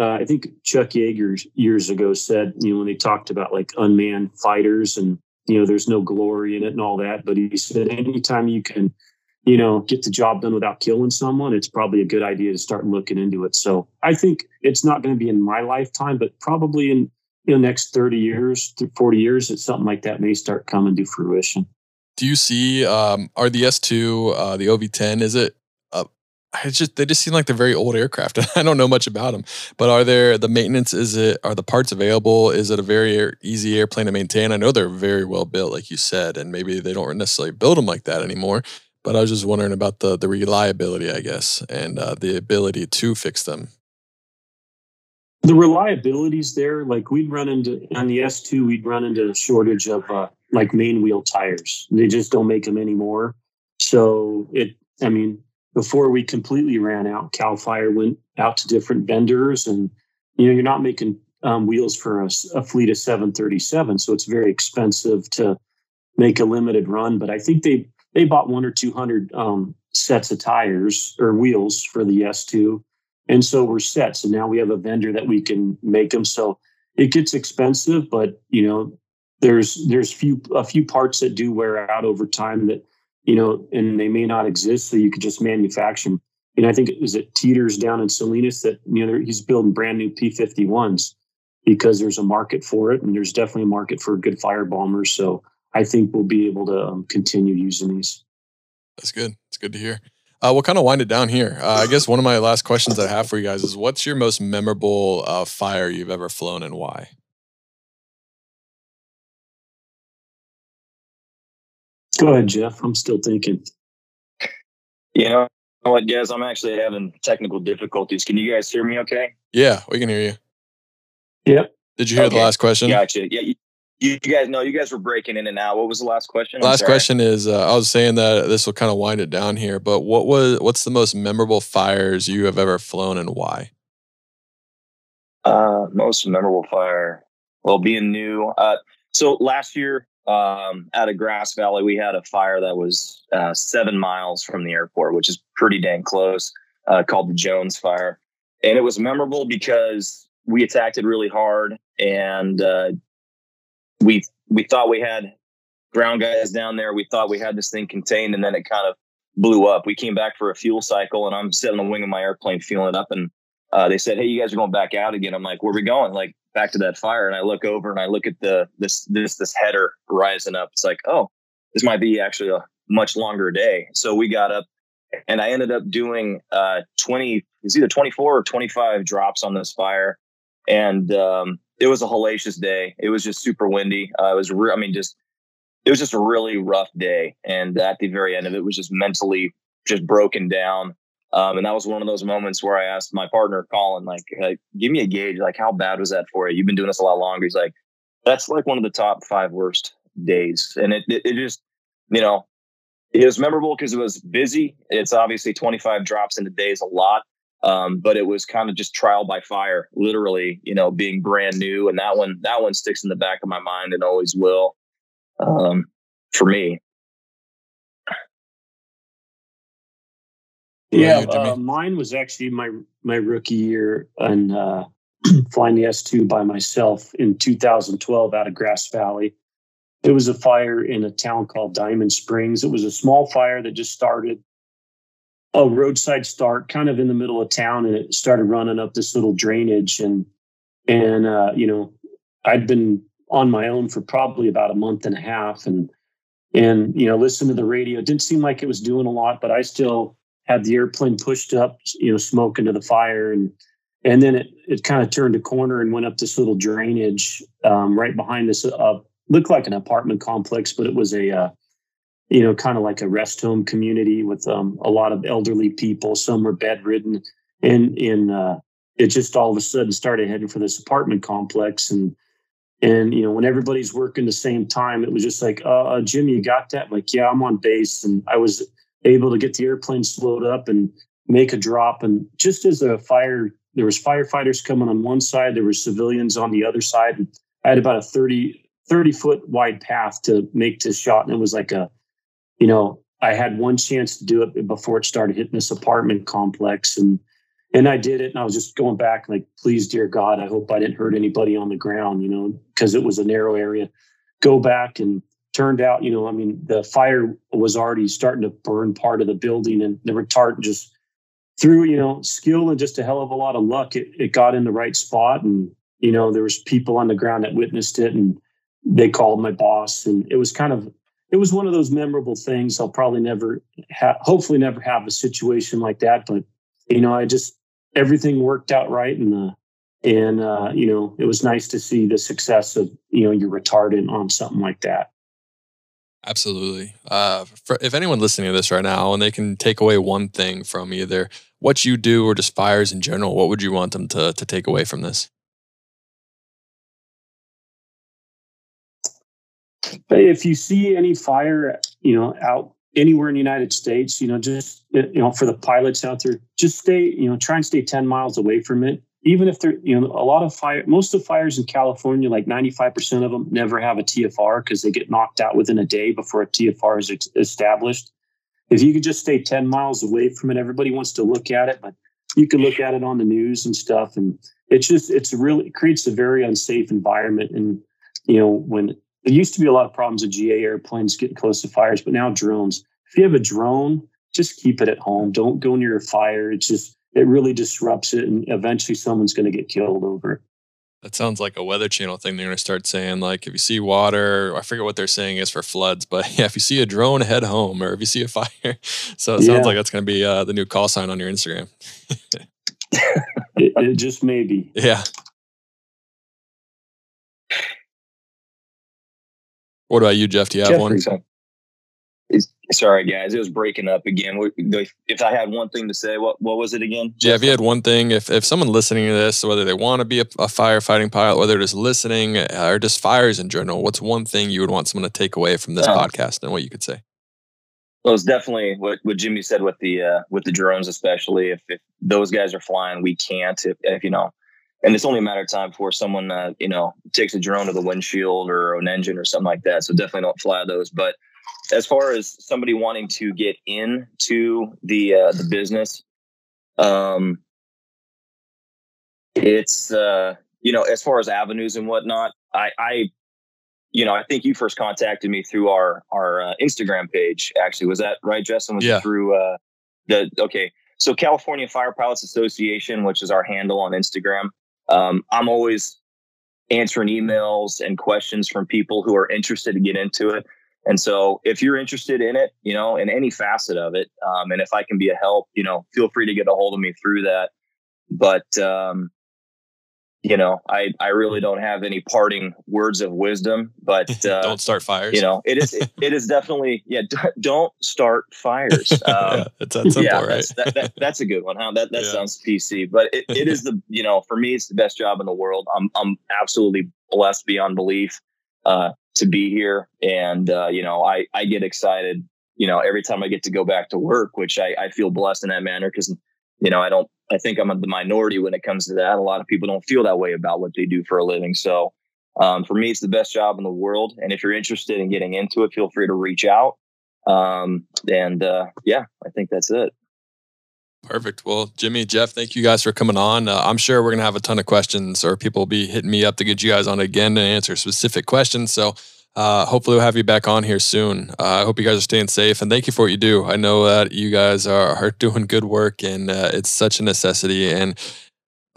uh, I think Chuck Yeager years ago said, you know, when they talked about like unmanned fighters and, you know, there's no glory in it and all that. But he said, anytime you can, you know, get the job done without killing someone, it's probably a good idea to start looking into it. So I think it's not going to be in my lifetime, but probably in, you know, next 30 years, to 40 years, it's something like that may start coming to fruition. Do you see, um, are the S2, uh, the OV10, is it I just they just seem like they're very old aircraft. I don't know much about them, but are there the maintenance? Is it are the parts available? Is it a very easy airplane to maintain? I know they're very well built, like you said, and maybe they don't necessarily build them like that anymore. But I was just wondering about the the reliability, I guess, and uh, the ability to fix them. The reliability's there. Like we'd run into on the S two, we'd run into a shortage of uh, like main wheel tires. They just don't make them anymore. So it, I mean, before we completely ran out, Cal Fire went out to different vendors, and you know you're not making um, wheels for a, a, fleet of 737, so it's very expensive to make a limited run. But I think they they bought one or two hundred um, sets of tires or wheels for the S2, and so we're set. So now we have a vendor that we can make them. So it gets expensive, but you know there's there's few a few parts that do wear out over time that you know, and they may not exist. So you could just manufacture them. Know, I think it was at Teeters down in Salinas that, you know, he's building brand new P 51s because there's a market for it. And there's definitely a market for good fire bombers. So I think we'll be able to um, continue using these. That's good. It's good to hear. Uh, we'll kind of wind it down here. Uh, I guess one of my last questions I have for you guys is what's your most memorable uh, fire you've ever flown and why? Go ahead, Jeff. I'm still thinking. You know what, guys? I'm actually having technical difficulties. Can you guys hear me okay? Yeah, we can hear you. Yep. Did you hear okay. the last question? Gotcha. Yeah. You, you guys know you guys were breaking in and out. What was the last question? last question is uh, I was saying that this will kind of wind it down here, but what was what's the most memorable fires you have ever flown and why? Uh, most memorable fire. Well, being new. Uh, so last year um, out of Grass Valley, we had a fire that was uh, seven miles from the airport, which is pretty dang close, uh, called the Jones Fire. And it was memorable because we attacked it really hard and uh, we we thought we had ground guys down there. We thought we had this thing contained, and then it kind of blew up. We came back for a fuel cycle, and I'm sitting on the wing of my airplane fueling it up, and uh, they said, "Hey, you guys are going back out again." I'm like, "Where we going?" Like back to that fire, and I look over and I look at the this this this header rising up. It's like, oh, this might be actually a much longer day. So we got up, and I ended up doing uh, 20. It's either 24 or 25 drops on this fire, and um, it was a hellacious day. It was just super windy. Uh, it was, re- I mean, just it was just a really rough day. And at the very end of it, was just mentally just broken down. Um, and that was one of those moments where I asked my partner, Colin, like, give me a gauge. Like, how bad was that for you? You've been doing this a lot longer. He's like, that's like one of the top five worst days. And it, it, it just, you know, it was memorable because it was busy. It's obviously 25 drops in a day is a lot. Um, but it was kind of just trial by fire, literally, you know, being brand new. And that one, that one sticks in the back of my mind and always will um, for me. Yeah, uh, mine was actually my my rookie year and uh, flying the S two by myself in 2012 out of Grass Valley. It was a fire in a town called Diamond Springs. It was a small fire that just started a roadside start, kind of in the middle of town, and it started running up this little drainage. and And uh, you know, I'd been on my own for probably about a month and a half, and and you know, listen to the radio. It didn't seem like it was doing a lot, but I still had the airplane pushed up, you know, smoke into the fire, and and then it it kind of turned a corner and went up this little drainage um, right behind this. Uh, looked like an apartment complex, but it was a uh, you know kind of like a rest home community with um, a lot of elderly people. Some were bedridden, and in uh, it just all of a sudden started heading for this apartment complex and. And you know, when everybody's working the same time, it was just like, uh, uh Jim, you got that? I'm like, yeah, I'm on base. And I was able to get the airplane slowed up and make a drop. And just as a fire, there was firefighters coming on one side, there were civilians on the other side. And I had about a 30, 30 foot wide path to make this shot. And it was like a, you know, I had one chance to do it before it started hitting this apartment complex. And and I did it. And I was just going back like, please, dear God, I hope I didn't hurt anybody on the ground, you know, because it was a narrow area. Go back and turned out, you know, I mean, the fire was already starting to burn part of the building, and the retardant just through, you know, skill and just a hell of a lot of luck, it, it got in the right spot. And, you know, there was people on the ground that witnessed it and they called my boss. And it was kind of, it was one of those memorable things. I'll probably never have, hopefully never have a situation like that. But, you know, I just, everything worked out right. And, uh, and, uh, you know, it was nice to see the success of, you know, your retardant on something like that. Absolutely. Uh, for, if anyone listening to this right now and they can take away one thing from either what you do or just fires in general, what would you want them to, to take away from this? If you see any fire, you know, out anywhere in the United States, you know, just, you know, for the pilots out there, just stay, you know, try and stay 10 miles away from it even if they're you know a lot of fire most of the fires in california like 95% of them never have a tfr because they get knocked out within a day before a tfr is ex- established. If you could just stay 10 miles away from it everybody wants to look at it but you can look at it on the news and stuff and it's just it's really it creates a very unsafe environment and you know when there used to be a lot of problems with ga airplanes getting close to fires but now drones. If you have a drone just keep it at home. Don't go near a fire. It's just it really disrupts it and eventually someone's going to get killed over it. That sounds like a weather channel thing. They're going to start saying like, if you see water, I forget what they're saying is for floods, but yeah, if you see a drone, head home, or if you see a fire. So it yeah. sounds like that's going to be uh, the new call sign on your Instagram. it, it just maybe. Yeah. What about you, Jeff? Do you have Jeffrey, one? Sorry, guys, it was breaking up again. If I had one thing to say, what what was it again? Yeah, if you had one thing, if if someone listening to this, whether they want to be a, a firefighting pilot, whether they're just listening or just fires in general, what's one thing you would want someone to take away from this podcast and what you could say? Well, it's definitely what, what Jimmy said with the uh, with the drones, especially if, if those guys are flying, we can't. If, if you know, and it's only a matter of time before someone uh, you know takes a drone to the windshield or an engine or something like that. So definitely don't fly those, but as far as somebody wanting to get into the uh, the business, um, it's uh, you know as far as avenues and whatnot, I, I you know I think you first contacted me through our our uh, Instagram page. Actually, was that right, Justin? Was yeah. it through uh, the okay? so California Fire Pilots Association, which is our handle on Instagram. Um, I'm always answering emails and questions from people who are interested to get into it. And so if you're interested in it, you know, in any facet of it, um, and if I can be a help, you know, feel free to get a hold of me through that. But, um, you know, I, I really don't have any parting words of wisdom, but uh, don't start fires. You know, it is it, it is definitely yeah. don't start fires. Um, yeah, that's simple, yeah, right? That's, that, that, that's a good one. Huh? That that Yeah. sounds PC, but it, it is the you know for me it's the best job in the world. I'm I'm absolutely blessed beyond belief uh, to be here, and uh, you know I I get excited you know every time I get to go back to work, which I I feel blessed in that manner because you know I don't I think I'm the minority when it comes to that. A lot of people don't feel that way about what they do for a living. So um, for me, it's the best job in the world. And if you're interested in getting into it, feel free to reach out. Um, and uh, yeah, I think that's it. Perfect. Well, Jimmy, Jeff, thank you guys for coming on. Uh, I'm sure we're going to have a ton of questions, or people will be hitting me up to get you guys on again to answer specific questions. So uh, hopefully we'll have you back on here soon. Uh, I hope you guys are staying safe, and thank you for what you do. I know that you guys are, are doing good work, and uh, it's such a necessity. And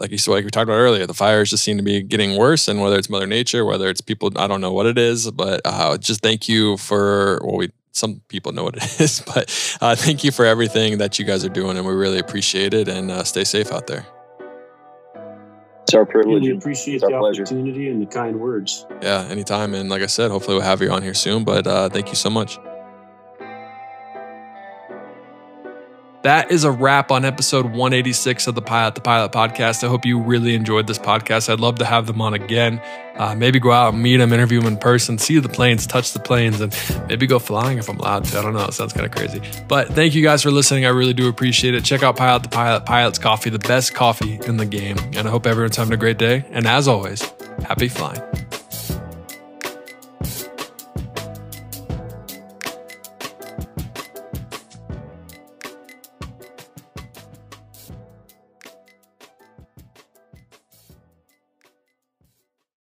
like you said, like we talked about earlier, the fires just seem to be getting worse. And whether it's Mother Nature, whether it's people, I don't know what it is, but uh, just thank you for well, we some people know what it is, but uh, thank you for everything that you guys are doing, and we really appreciate it. And uh, stay safe out there. It's our privilege. We appreciate It's our the pleasure. opportunity and the kind words. Yeah, anytime. And like I said, hopefully we'll have you on here soon. But uh, thank you so much. That is a wrap on episode 186 of the Pilot to Pilot podcast. I hope you really enjoyed this podcast. I'd love to have them on again. Uh, maybe go out and meet them, interview them in person, see the planes, touch the planes, and maybe go flying if I'm allowed to. I don't know. It sounds kind of crazy. But thank you guys for listening. I really do appreciate it. Check out Pilot to Pilot, Pilot's Coffee, the best coffee in the game. And I hope everyone's having a great day. And as always, happy flying.